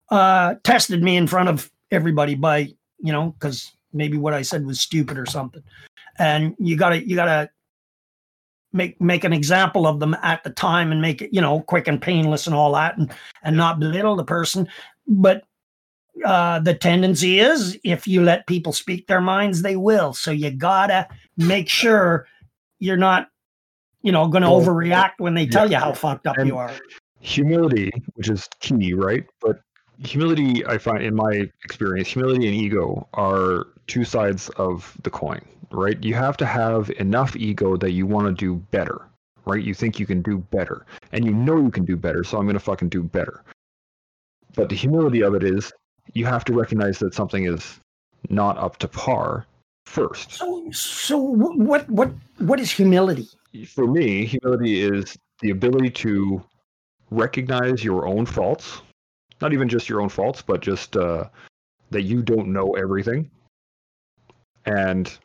C: uh, tested me in front of everybody by, you know, because maybe what I said was stupid or something. And you gotta, you gotta make make an example of them at the time and make it, you know, quick and painless and all that, and and not belittle the person. But uh, the tendency is if you let people speak their minds, they will. So you gotta make sure you're not, you know, going to
B: Well,
C: overreact when they tell
B: yeah.
C: you how fucked up
B: And-
C: you are.
B: humility, which is key, right? But humility, I find in my experience, humility and ego are two sides of the coin, right? You have to have enough ego that you want to do better, right? You think you can do better, and you know you can do better, so I'm going to fucking do better. But the humility of it is you have to recognize that something is not up to par first.
C: So, so what, what, what is humility?
B: For me, humility is the ability to recognize your own faults, not even just your own faults, but just uh, that you don't know everything, and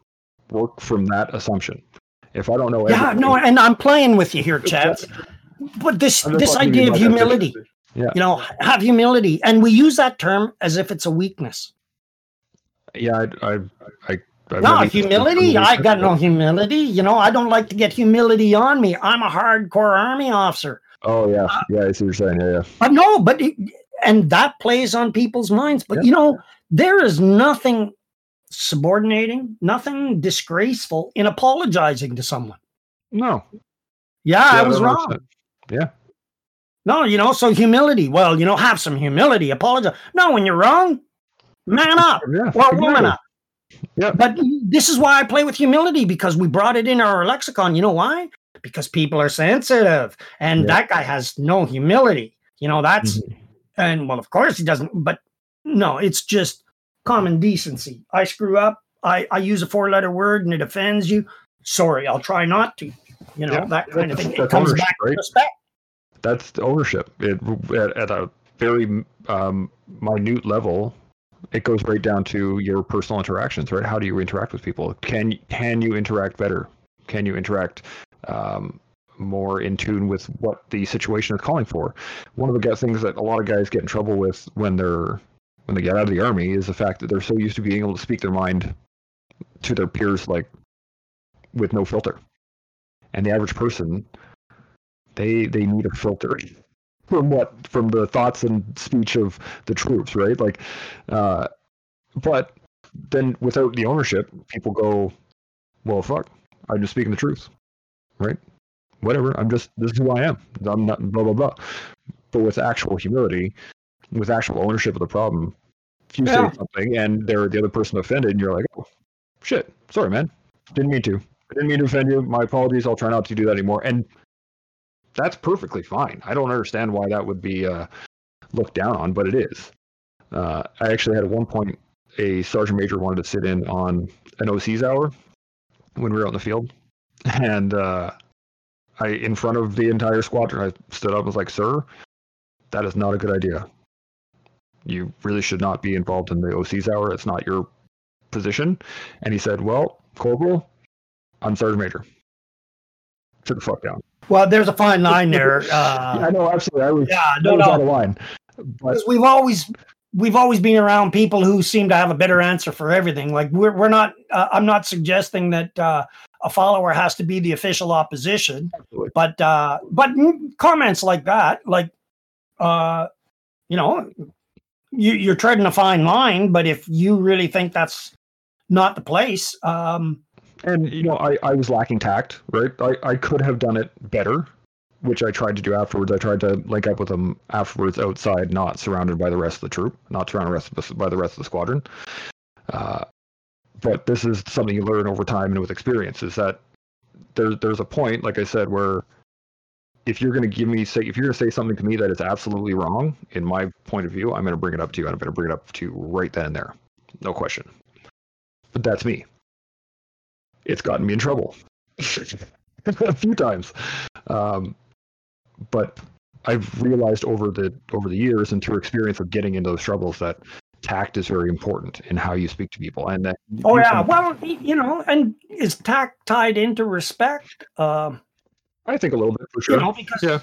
B: work from that assumption. If I don't know
C: Yeah, no, and I'm playing with you here, Chance. But this, this
B: talking to you
C: idea of humility,
B: Yeah.
C: you know, have humility, and we use that term as if it's a weakness.
B: yeah, I, I, I, I've
C: No, humility. I got no humility. You know, I don't like to get humility on me. I'm a hardcore army officer.
B: Oh yeah, uh, yeah, I see what you're saying. Yeah, yeah.
C: But no, but it, and that plays on people's minds. But
B: Yeah.
C: you know, there is nothing subordinating, nothing disgraceful in apologizing to someone.
B: No,
C: Yeah, I was
B: 100%.
C: wrong.
B: Yeah,
C: No, you know, so humility. Well, you know, have some humility. Apologize. No, when you're wrong, man up
B: yeah.
C: or woman up.
B: Yeah.
C: But this is why I play with humility because we brought it in our lexicon. You know why? Because people are sensitive, and
B: Yeah.
C: that guy has no humility. You know, that's
B: Mhm.
C: and well, of course he doesn't. But no, it's just common decency. I screw up. I I use a four letter word and it offends you. Sorry, I'll try not to. You know
B: Yeah,
C: that kind of thing. It comes back to respect.
B: that's the ownership it, at, at a very um, minute level it goes right down to your personal interactions, right? How do you interact with people? Can can you interact better? Can you interact um, more in tune with what the situation is calling for? One of the things that a lot of guys get in trouble with when they're when they get out of the army is the fact that they're so used to being able to speak their mind to their peers like with no filter. And the average person, they they need a filter from what from the thoughts and speech of the troops, right? Like, uh, but then without the ownership, people go, well, fuck, I'm just speaking the truth, right? Whatever, I'm just this is who I am. I'm not blah blah blah. But with actual humility, with actual ownership of the problem, if you yeah. say something and they're the other person offended, and you're like, oh, shit, sorry, man, didn't mean to. I didn't mean to offend you. My apologies. I'll try not to do that anymore. And that's perfectly fine. I don't understand why that would be uh, looked down on, but it is. Uh, I actually had at one point a sergeant major wanted to sit in on an OC's hour when we were out in the field, and uh, I, in front of the entire squadron, I stood up and was like, "Sir, that is not a good idea. You really should not be involved in the OC's hour. It's not your position." And he said, "Well, Corporal, I'm sergeant major. Sit the fuck down."
C: Well, there's a fine line there.
B: Uh, I know, absolutely. I was,
C: yeah, no,
B: was
C: no.
B: out of line.
C: Because we've always we've always been around people who seem to have a better answer for everything. Like we're we're not. Uh, I'm not suggesting that uh, a follower has to be the official opposition, absolutely. but uh, but comments like that, like uh, you know, you, you're treading a fine line. But if you really think that's not the place, um,
B: and you know, I, I was lacking tact, right? I, I could have done it better, which I tried to do afterwards. I tried to link up with them afterwards outside, not surrounded by the rest of the troop, not surrounded by the rest of the squadron. Uh, but this is something you learn over time and with experience. Is that there's there's a point, like I said, where if you're going to give me say if you're going to say something to me that is absolutely wrong in my point of view, I'm going to bring it up to you. and I'm going to bring it up to you right then and there, no question. But that's me it's gotten me in trouble a few times. Um, but I've realized over the over the years and through experience of getting into those troubles that tact is very important in how you speak to people. And that
C: oh yeah. well you know and is tact tied into respect? Uh,
B: i think a little bit for sure. you know, because, yeah.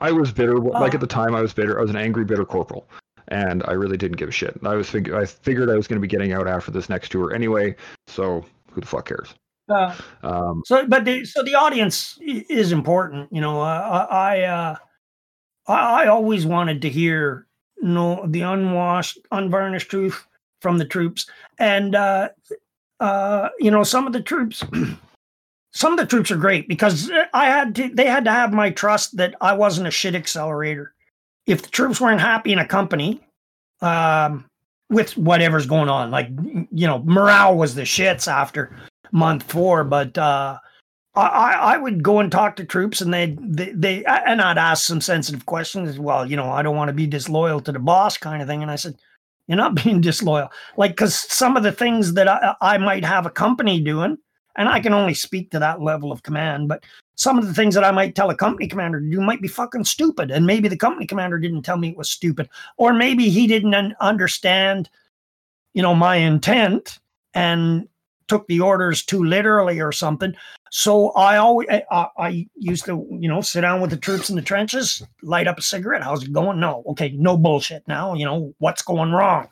B: I was bitter uh, like at the time i was bitter i was an angry bitter corporal and i really didn't give a shit. I was fig- i figured i was going to be getting out after this next tour anyway so who the fuck cares?
C: Uh, um, so, but the, so the audience is important. You know, I I, uh, I always wanted to hear you know the unwashed, unvarnished truth from the troops, and uh, uh, you know some of the troops. some of the troops are great because I had to. They had to have my trust that I wasn't a shit accelerator. If the troops weren't happy in a company, um, with whatever's going on. Like, you know, morale was the shits after month four, but uh, I, I would go and talk to troops and they, they, they, and I'd ask some sensitive questions. Well, you know, I don't want to be disloyal to the boss kind of thing. And I said, you're not being disloyal. Like, cause some of the things that I, I might have a company doing, and I can only speak to that level of command, but some of the things that I might tell a company commander to do might be fucking stupid. And maybe the company commander didn't tell me it was stupid, or maybe he didn't understand, you know, my intent and took the orders too literally or something. So I always, I, I used to, you know, sit down with the troops in the trenches, light up a cigarette. How's it going? No, okay, no bullshit now. You know, what's going wrong?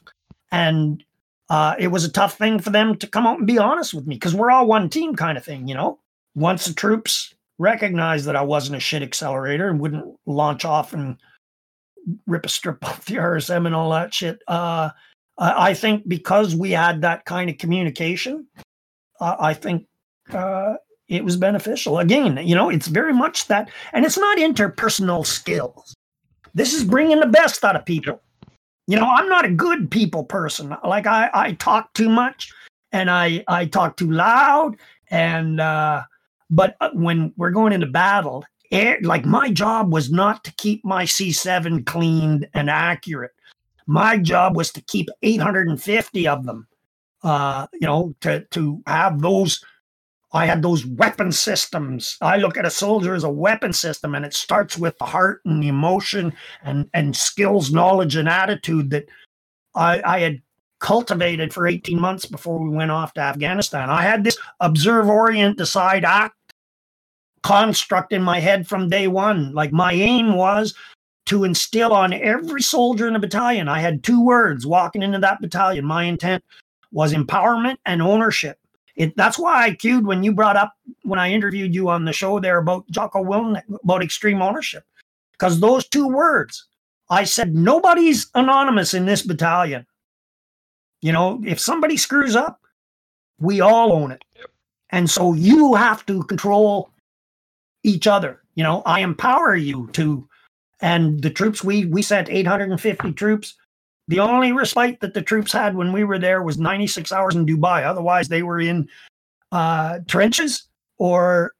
C: And uh, it was a tough thing for them to come out and be honest with me because we're all one team kind of thing, you know. Once the troops recognized that I wasn't a shit accelerator and wouldn't launch off and rip a strip off the RSM and all that shit, uh, I think because we had that kind of communication, uh, I think uh, it was beneficial. Again, you know, it's very much that, and it's not interpersonal skills. This is bringing the best out of people you know i'm not a good people person. Like i i talk too much and i i talk too loud and uh but uh, when we're going into battle it, like my job was not to keep my c7 cleaned and accurate. My job was to keep 850 of them uh you know to to have those I had those weapon systems. I look at a soldier as a weapon system, and it starts with the heart and the emotion and, and skills, knowledge, and attitude that I, I had cultivated for 18 months before we went off to Afghanistan. I had this observe, orient, decide, act construct in my head from day one. Like my aim was to instill on every soldier in the battalion. I had two words walking into that battalion. My intent was empowerment and ownership. It, that's why I cued when you brought up when I interviewed you on the show there about Jocko Willink about extreme ownership, because those two words, I said nobody's anonymous in this battalion. You know, if somebody screws up, we all own it,
B: Yep.
C: and so you have to control each other. You know, I empower you to, and the troops we we sent 850 troops the only respite that the troops had when we were there was 96 hours in Dubai. Otherwise, they were in uh, trenches or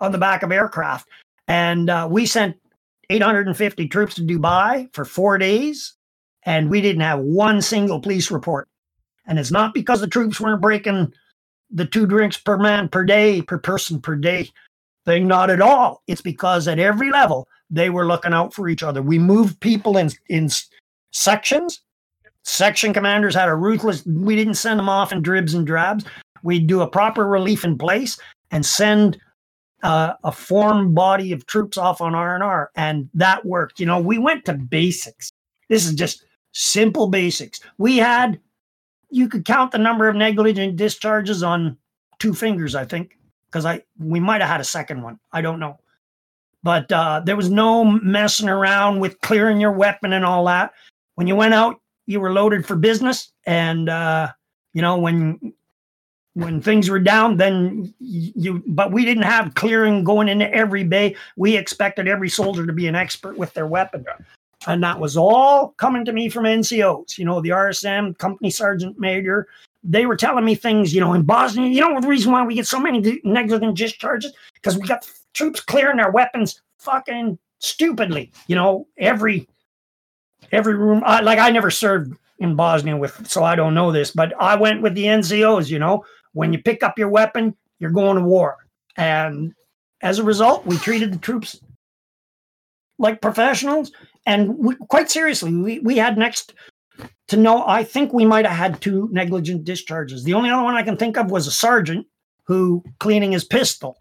C: on the back of aircraft. And uh, we sent 850 troops to Dubai for four days, and we didn't have one single police report. And it's not because the troops weren't breaking the two drinks per man per day, per person per day thing, not at all. It's because at every level, they were looking out for each other. We moved people in, in sections section commanders had a ruthless we didn't send them off in dribs and drabs. We'd do a proper relief in place and send uh, a formed body of troops off on r&r and that worked. You know we went to basics. This is just simple basics. We had you could count the number of negligent discharges on two fingers i think because i we might have had a second one. I don't know. But uh, there was no messing around with clearing your weapon and all that. When you went out you were loaded for business and uh you know when when things were down then you but we didn't have clearing going into every bay. We expected every soldier to be an expert with their weapon. And that was all coming to me from ncos you know the rsm company sergeant major. They were telling me things you know in bosnia you know the reason why we get so many negligent discharges? Because we got troops clearing their weapons fucking stupidly you know every every room I, like i never served in bosnia with so i don't know this but i went with the NCOs. you know when you pick up your weapon you're going to war and as a result we treated the troops like professionals and we, quite seriously we, we had next to know i think we might have had two negligent discharges the only other one i can think of was a sergeant who cleaning his pistol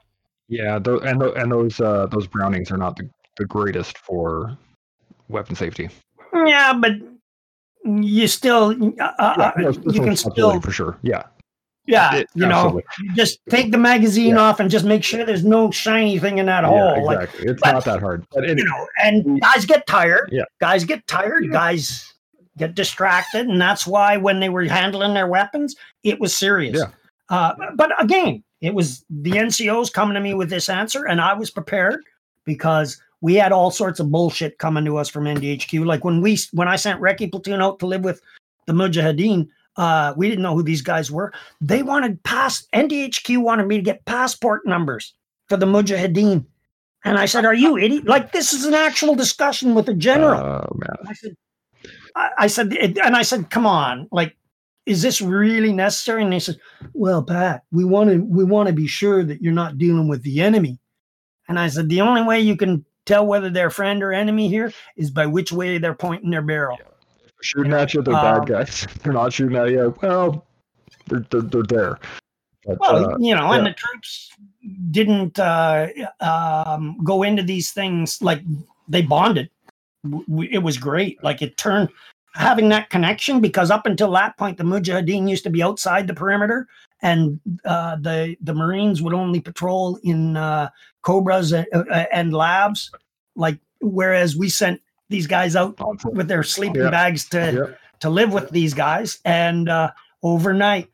B: Yeah, and and those uh, those Brownings are not the, the greatest for weapon safety.
C: Yeah but you still uh, uh,
B: no,
C: you can still
B: for sure. Yeah,
C: yeah
B: It-
C: you know
B: absolutely.
C: you just take the magazine off and just make sure there's no shiny thing in that
B: yeah,
C: hole like
B: exactly. it's
C: but-
B: not that hard. But
C: you know and guys get tired
B: Yeah.
C: guys get tired guys get distracted and that's why when they were handling their weapons it was serious
B: Yeah.
C: uh, but again it was the ncos coming to me with this answer and i was prepared because we had all sorts of bullshit coming to us from ndhq like when we when i sent recce platoon out to live with the mujahideen uh, we didn't know who these guys were they wanted pass ndhq wanted me to get passport numbers for the mujahideen and I said, "Are you idiot? Like this is an actual discussion with a general."
B: oh man,
C: I said, I, I said, and I said, "Come on, like, is this really necessary?" And they said, "Well, Pat, we want to we want to be sure that you're not dealing with the enemy." And I said, "The only way you can tell whether they're friend or enemy here is by which way they're pointing their barrel."
B: shooting
C: you know,
B: at you, they're
C: um,
B: bad guys. They're not shooting at you. Well, they're they're, they're there. But,
C: Well,
B: uh,
C: you know, and the troops didn't uh, um, go into these things like they bonded. W- It was great. Like it turned having that connection because up until that point, the Mujahideen used to be outside the perimeter, and uh, the the Marines would only patrol in uh, Cobras and, uh, and LAVs. Like whereas we sent these guys out with their sleeping
B: Yeah.
C: bags to
B: Yeah.
C: to live with these guys, and uh, overnight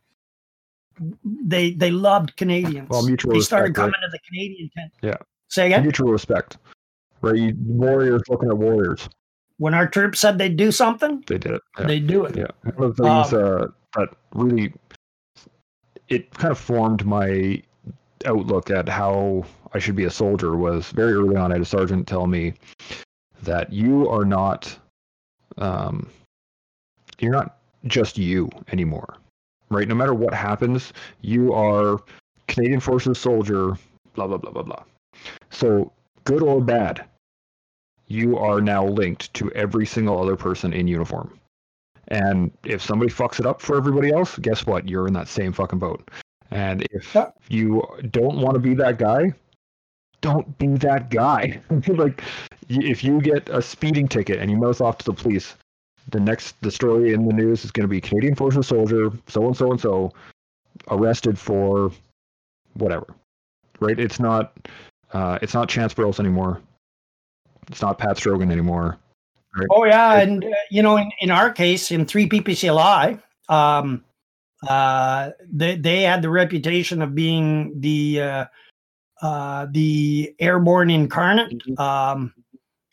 C: they they loved Canadians.
B: Well, mutual
C: they started
B: respect, right?
C: coming to the Canadian tent.
B: Yeah.
C: Say again.
B: mutual respect, right? Warriors looking at warriors.
C: When our troops said they'd do something,
B: They did it. Yeah.
C: they do it.
B: Yeah, one of the things
C: Um,
B: uh, that really it kind of formed my outlook at how I should be a soldier was very early on. I had a sergeant tell me that you are not, um, you're not just you anymore, right? No matter what happens, you are Canadian Forces soldier. Blah blah blah blah blah. So good or bad, you are now linked to every single other person in uniform And if somebody fucks it up for everybody else, guess what? You're in that same fucking boat. And if
C: Yeah.
B: you don't want to be that guy, don't be that guy. like, if you get a speeding ticket and you mouth off to the police, the next the story in the news is going to be Canadian Forces soldier, so and so and so, arrested for whatever. Right? It's not. Uh, it's not Chance Burles anymore. It's not Pat Stogran anymore.
C: Oh yeah, and uh, you know, in, in our case, in three PPCLI, um, uh, they they had the reputation of being the uh, uh, the airborne incarnate, um,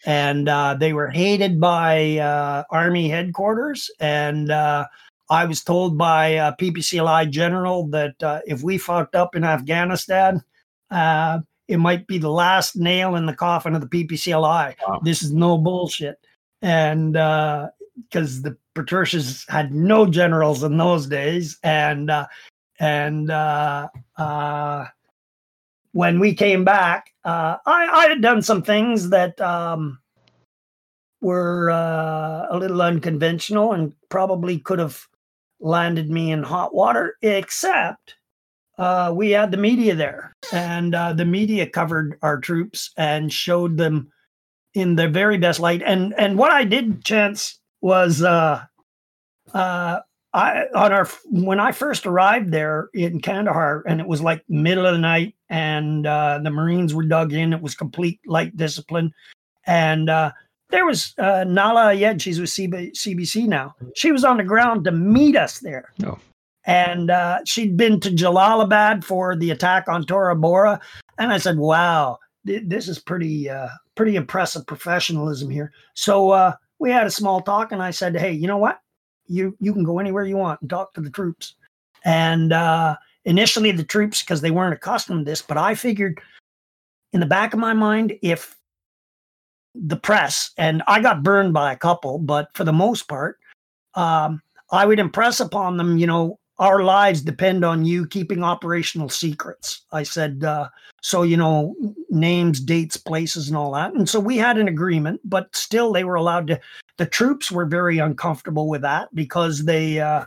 C: and uh, they were hated by uh, Army headquarters. And uh, I was told by a PPCLI general that uh, if we fucked up in Afghanistan, uh, it might be the last nail in the coffin of the PPCLI.
B: Wow.
C: This is no bullshit and uh because the Patricias had no generals in those days and uh, and uh, uh, when we came back uh, I, I had done some things that um, were uh, a little unconventional and probably could have landed me in hot water except uh, we had the media there. And uh, the media covered our troops and showed them in the very best light. And and what I did, chance was uh, uh, I on our when I first arrived there in Kandahar, and it was like middle of the night, and uh, the Marines were dug in. It was complete light discipline, and uh, there was uh, Nahlah Ayed. She's with CB, CBC now. She was on the ground to meet us there.
B: Oh.
C: And uh, she'd been to Jalalabad for the attack on Tora Bora. And I said, wow, th- this is pretty uh, pretty impressive professionalism here. So uh, we had a small talk, and I said, "Hey, you know what? You you can go anywhere you want and talk to the troops." And uh, initially, the troops, because they weren't accustomed to this, but I figured in the back of my mind, if the press and I got burned by a couple, but for the most part, um, I would impress upon them, you know, our lives depend on you keeping operational secrets. I said, uh, so you know names dates places and all that and so we had an agreement but still they were allowed to the troops were very uncomfortable with that because they uh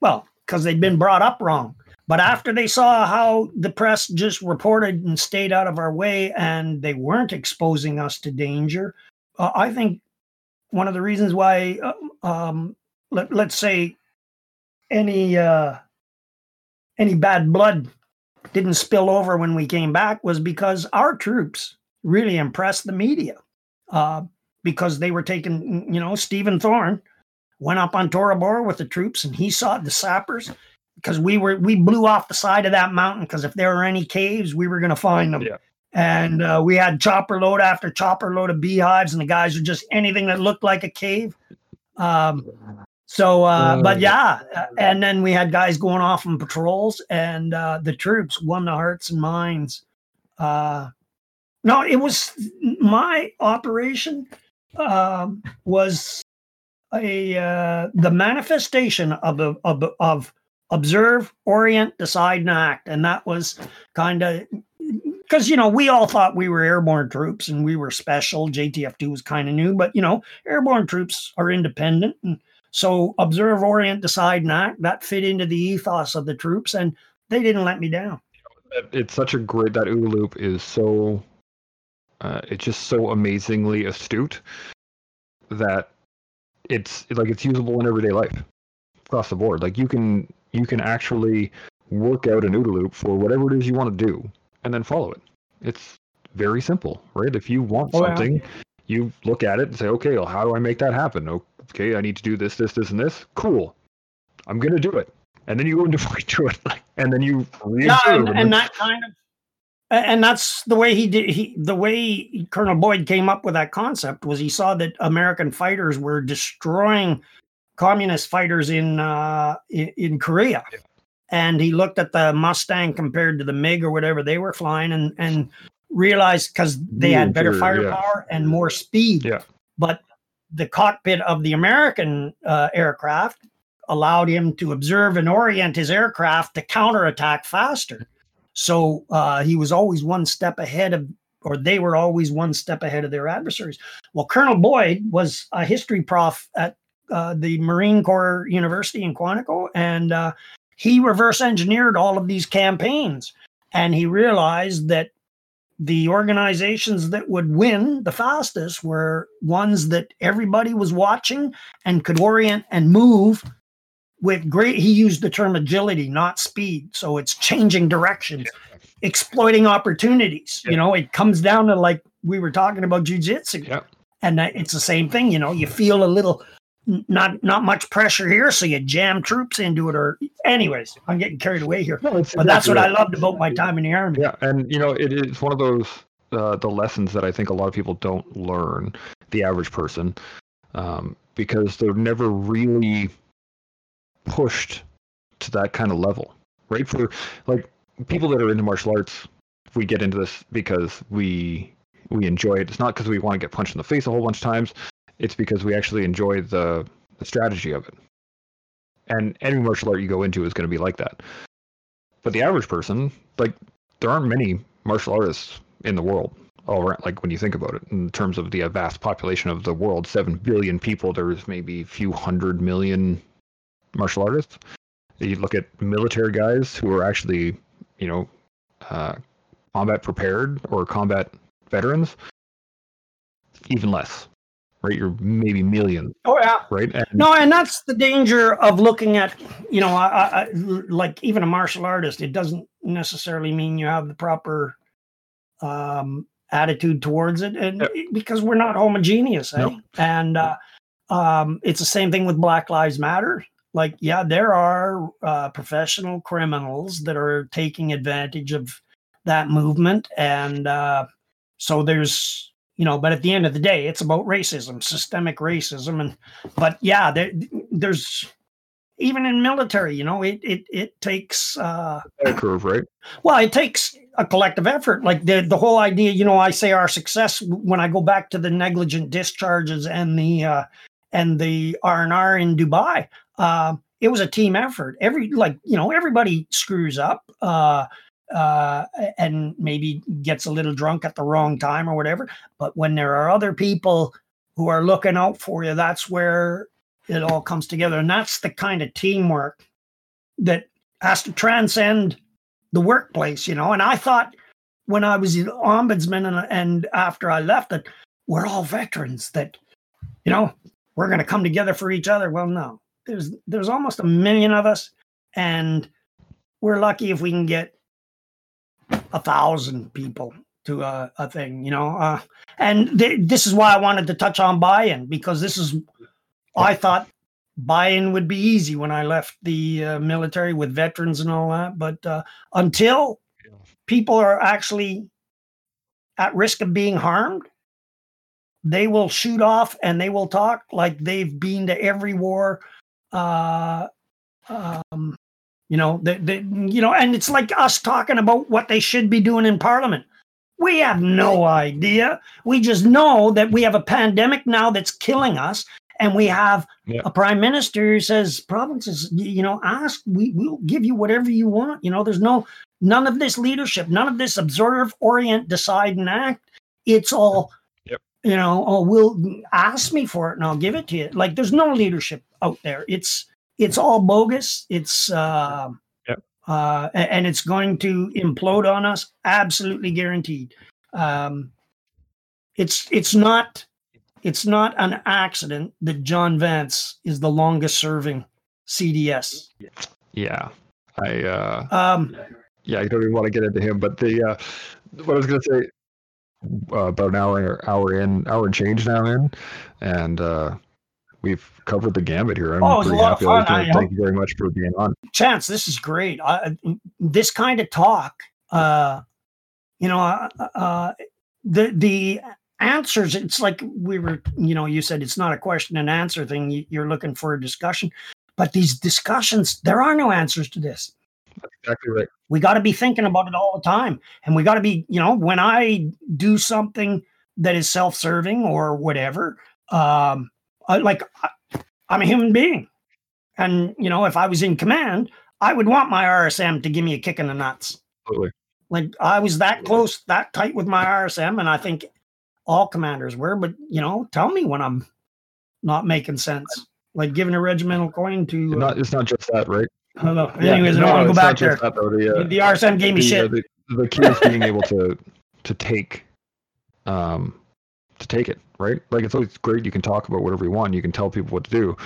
C: well because they'd been brought up wrong but after they saw how the press just reported and stayed out of our way and they weren't exposing us to danger uh, i think one of the reasons why uh, um let, let's say any uh any bad blood didn't spill over when we came back was because our troops really impressed the media uh, because they were taking, you know, Stephen Thorne went up on Tora Bora with the troops and he saw the sappers because we were we blew off the side of that mountain because if there were any caves we were going to find them
B: Yeah.
C: and uh, we had chopper load after chopper load of beehives and the guys were just anything that looked like a cave um, so, uh, but
B: Uh,
C: yeah, uh, and then we had guys going off on patrols, and uh, the troops won the hearts and minds. Uh, no, it was my operation um, was a uh, the manifestation of a, of of observe, orient, decide, and act, and that was kind of because you know we all thought we were airborne troops and we were special. JTF two was kind of new, but you know airborne troops are independent and so observe, orient, decide, and act. That fit into the ethos of the troops, and they didn't let me down.
B: it's such a great that OODA loop is so uh, it's just so amazingly astute that it's like it's usable in everyday life across the board like you can you can actually work out an OODA loop for whatever it is you want to do and then follow it it's very simple right if you want
C: Oh, yeah.
B: something you look at it and say okay well how do i make that happen okay i need to do this this this and this cool i'm gonna do it and then you go and do it and then you
C: Yeah, and, and that kind of, and that's the way he did. He the way Colonel Boyd came up with that concept was he saw that American fighters were destroying communist fighters in uh, in, in Korea, and he looked at the Mustang compared to the MiG or whatever they were flying, and and realized because they had better
B: Inferior, yeah.
C: firepower and more speed,
B: Yeah.
C: but the cockpit of the American uh, aircraft allowed him to observe and orient his aircraft to counterattack faster. So uh, he was always one step ahead of, or they were always one step ahead of their adversaries. Well, Colonel Boyd was a history prof at uh, the Marine Corps University in Quantico, and uh, he reverse engineered all of these campaigns, and he realized that the organizations that would win the fastest were ones that everybody was watching and could orient and move with great he used the term agility not speed. So it's changing directions exploiting opportunities. You know it comes down to like we were talking about jujitsu.
B: Yeah.
C: and uh, it's the same thing you know you feel a little not not much pressure here so you jam troops into it or anyways i'm getting carried away here
B: No, it's
C: but that's what i
B: exactly right.
C: loved about my time in the army
B: Yeah, and you know, it is one of those uh, the lessons that I think a lot of people don't learn, the average person, um, because they're never really pushed to that kind of level, right? For like people that are into martial arts, we get into this because we we enjoy it. It's not because we want to get punched in the face a whole bunch of times. It's because we actually enjoy the, the strategy of it. And any martial art you go into is going to be like that. But the average person, like there aren't many martial artists in the world all around like when you think about it in terms of the uh, vast population of the world 7 billion people there's maybe a few hundred million martial artists you look at military guys who are actually you know uh, combat prepared or combat veterans even less right you're maybe millions
C: oh yeah
B: right and
C: No, and that's the danger of looking at, you know, I, I, like even a martial artist. It doesn't necessarily mean you have the proper um, attitude towards it, and because we're not homogeneous, eh?
B: No.
C: And uh, um, it's the same thing with Black Lives Matter. Like, yeah, there are uh, professional criminals that are taking advantage of that movement, and uh, so there's, you know, but at the end of the day, it's about racism, systemic racism, and but yeah, there, there's even in military, you know, it it it takes uh,
B: curve right
C: well, it takes a collective effort. Like the the whole idea, you know, I say our success when I go back to the negligent discharges and the uh, and the R and R in Dubai. Uh, it was a team effort. Every like you know everybody screws up. Uh, uh, and maybe gets a little drunk at the wrong time or whatever. But when there are other people who are looking out for you, that's where it all comes together. And that's the kind of teamwork that has to transcend the workplace, you know. And I thought when I was the ombudsman and, and after I left that we're all veterans that, you know, we're going to come together for each other. Well, no, there's there's almost a million of us, and we're lucky if we can get a thousand people to a, a thing, you know. Uh, and th- this is why I wanted to touch on buy-in because this is, I thought buy-in would be easy when I left the uh, military with veterans and all that, but uh, until people are actually at risk of being harmed, they will shoot off and they will talk like they've been to every war. Uh, um, you know, the, the, you know, and it's like us talking about what they should be doing in Parliament. We have no idea. We just know that we have a pandemic now that's killing us, and we have
B: Yeah.
C: a prime minister who says provinces, you know, ask. We will give you whatever you want. You know, there's no none of this leadership, none of this observe, orient, decide, and act. It's all, you know. Oh, will ask me for it, and I'll give it to you. Like there's no leadership out there. It's it's all bogus. It's uh,
B: Yep.
C: uh, and it's going to implode on us, absolutely guaranteed. Um, it's it's not it's not an accident that John Vance is the longest serving CDS.
B: yeah i uh
C: Um,
B: yeah, I don't even want to get into him, but the uh, what I was gonna say uh, about an hour, hour in, hour and change now in, and uh, we've covered the gamut here. I'm
C: Oh, it was a
B: pretty happy.
C: Fun. I
B: thank you very much for being on.
C: Chance, this is great. I, this kind of talk, uh, you know, uh, uh, the the answers. It's like we were, you know, you said it's not a question and answer thing. You- You're looking for a discussion, but these discussions, there are no answers to this.
B: Exactly right.
C: we got to be thinking about it all the time and we got to be you know when i do something that is self-serving or whatever um I, like I, i'm a human being and you know if i was in command i would want my rsm to give me a kick in the nuts
B: Absolutely.
C: like i was that close that tight with my rsm and i think all commanders were but you know tell me when i'm not making sense like giving a regimental coin to. Uh,
B: not, it's not just that, right?
C: I don't know.
B: Yeah,
C: Anyways, I
B: no,
C: don't want to go back there.
B: That, though. The, uh,
C: the RSM gave me
B: the, uh,
C: shit.
B: the, the key is being able to to take um to take it right like it's always great you can talk about whatever you want you can tell people what to do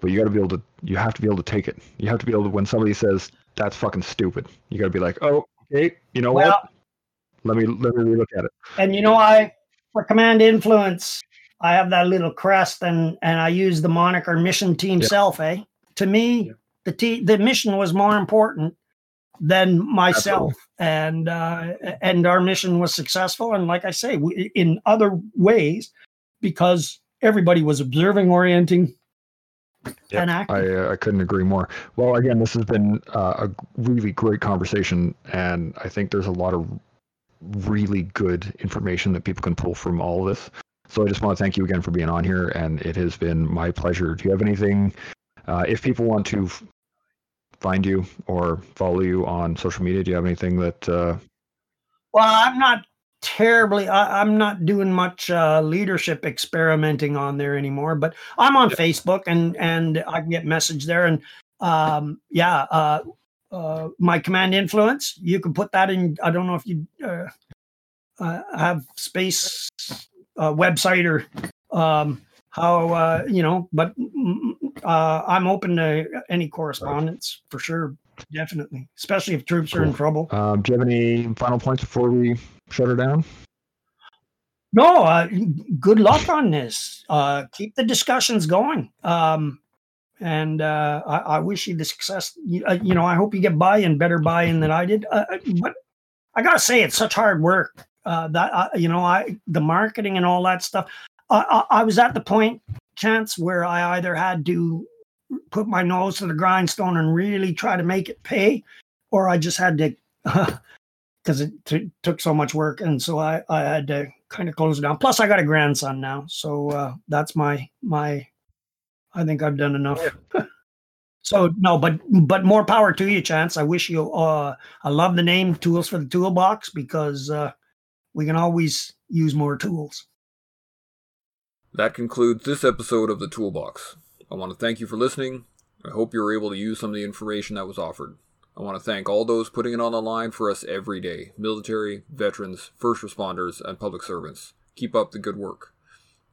B: but you got to be able to you have to be able to take it you have to be able to when somebody says that's fucking stupid you got to be like oh okay you know
C: Well,
B: what let me let me look at it
C: and you know, I for command influence, I have that little crest, and and I use the moniker Mission Team
B: Yeah.
C: Self. Eh, to me,
B: Yeah.
C: the te- the mission was more important than myself, and uh, and our mission was successful. And like I say, we, in other ways, because everybody was observing, orienting,
B: Yep,
C: and acting.
B: I, uh, I couldn't agree more. Well, again, this has been uh, a really great conversation, and I think there's a lot of really good information that people can pull from all of this. So I just want to thank you again for being on here, and it has been my pleasure. Do you have anything, uh, if people want to find you or follow you on social media, do you have anything that, uh,
C: Well, I'm not terribly. I, I'm not doing much uh, leadership experimenting on there anymore. But I'm on Facebook, and and I can get message there. And um, yeah, uh, uh, my command influence. You can put that in. I don't know if you uh, uh, have space uh, website or um, how uh, you know. But uh, I'm open to any correspondence for sure. Definitely, especially if troops are in trouble.
B: um, do you have any final points before we shut her down?
C: No, uh, good luck on this. Uh, keep the discussions going. Um, and uh, I, I wish you the success. You, uh, you know, I hope you get buy-in, better buy-in than I did. Uh, uh, but I gotta say, it's such hard work. Uh, that uh, you know, I the marketing and all that stuff. I, I, I was at the point, chance, where I either had to put my nose to the grindstone and really try to make it pay, or I just had to. because it t- took so much work, and so I, I had to kind of close it down. Plus, I got a grandson now, so uh, that's my my. I think I've done enough. so no, but but more power to you, Chance. I wish you. Uh, I love the name "Tools for the Toolbox" because uh, we can always use more tools.
A: That concludes this episode of The Toolbox. I want to thank you for listening. I hope you were able to use some of the information that was offered. I want to thank all those putting it on the line for us every day military, veterans, first responders, and public servants. Keep up the good work.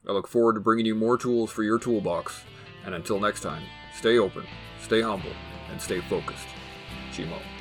A: I look forward to bringing you more tools for your toolbox. And until next time, stay open, stay humble, and stay focused. Chimo.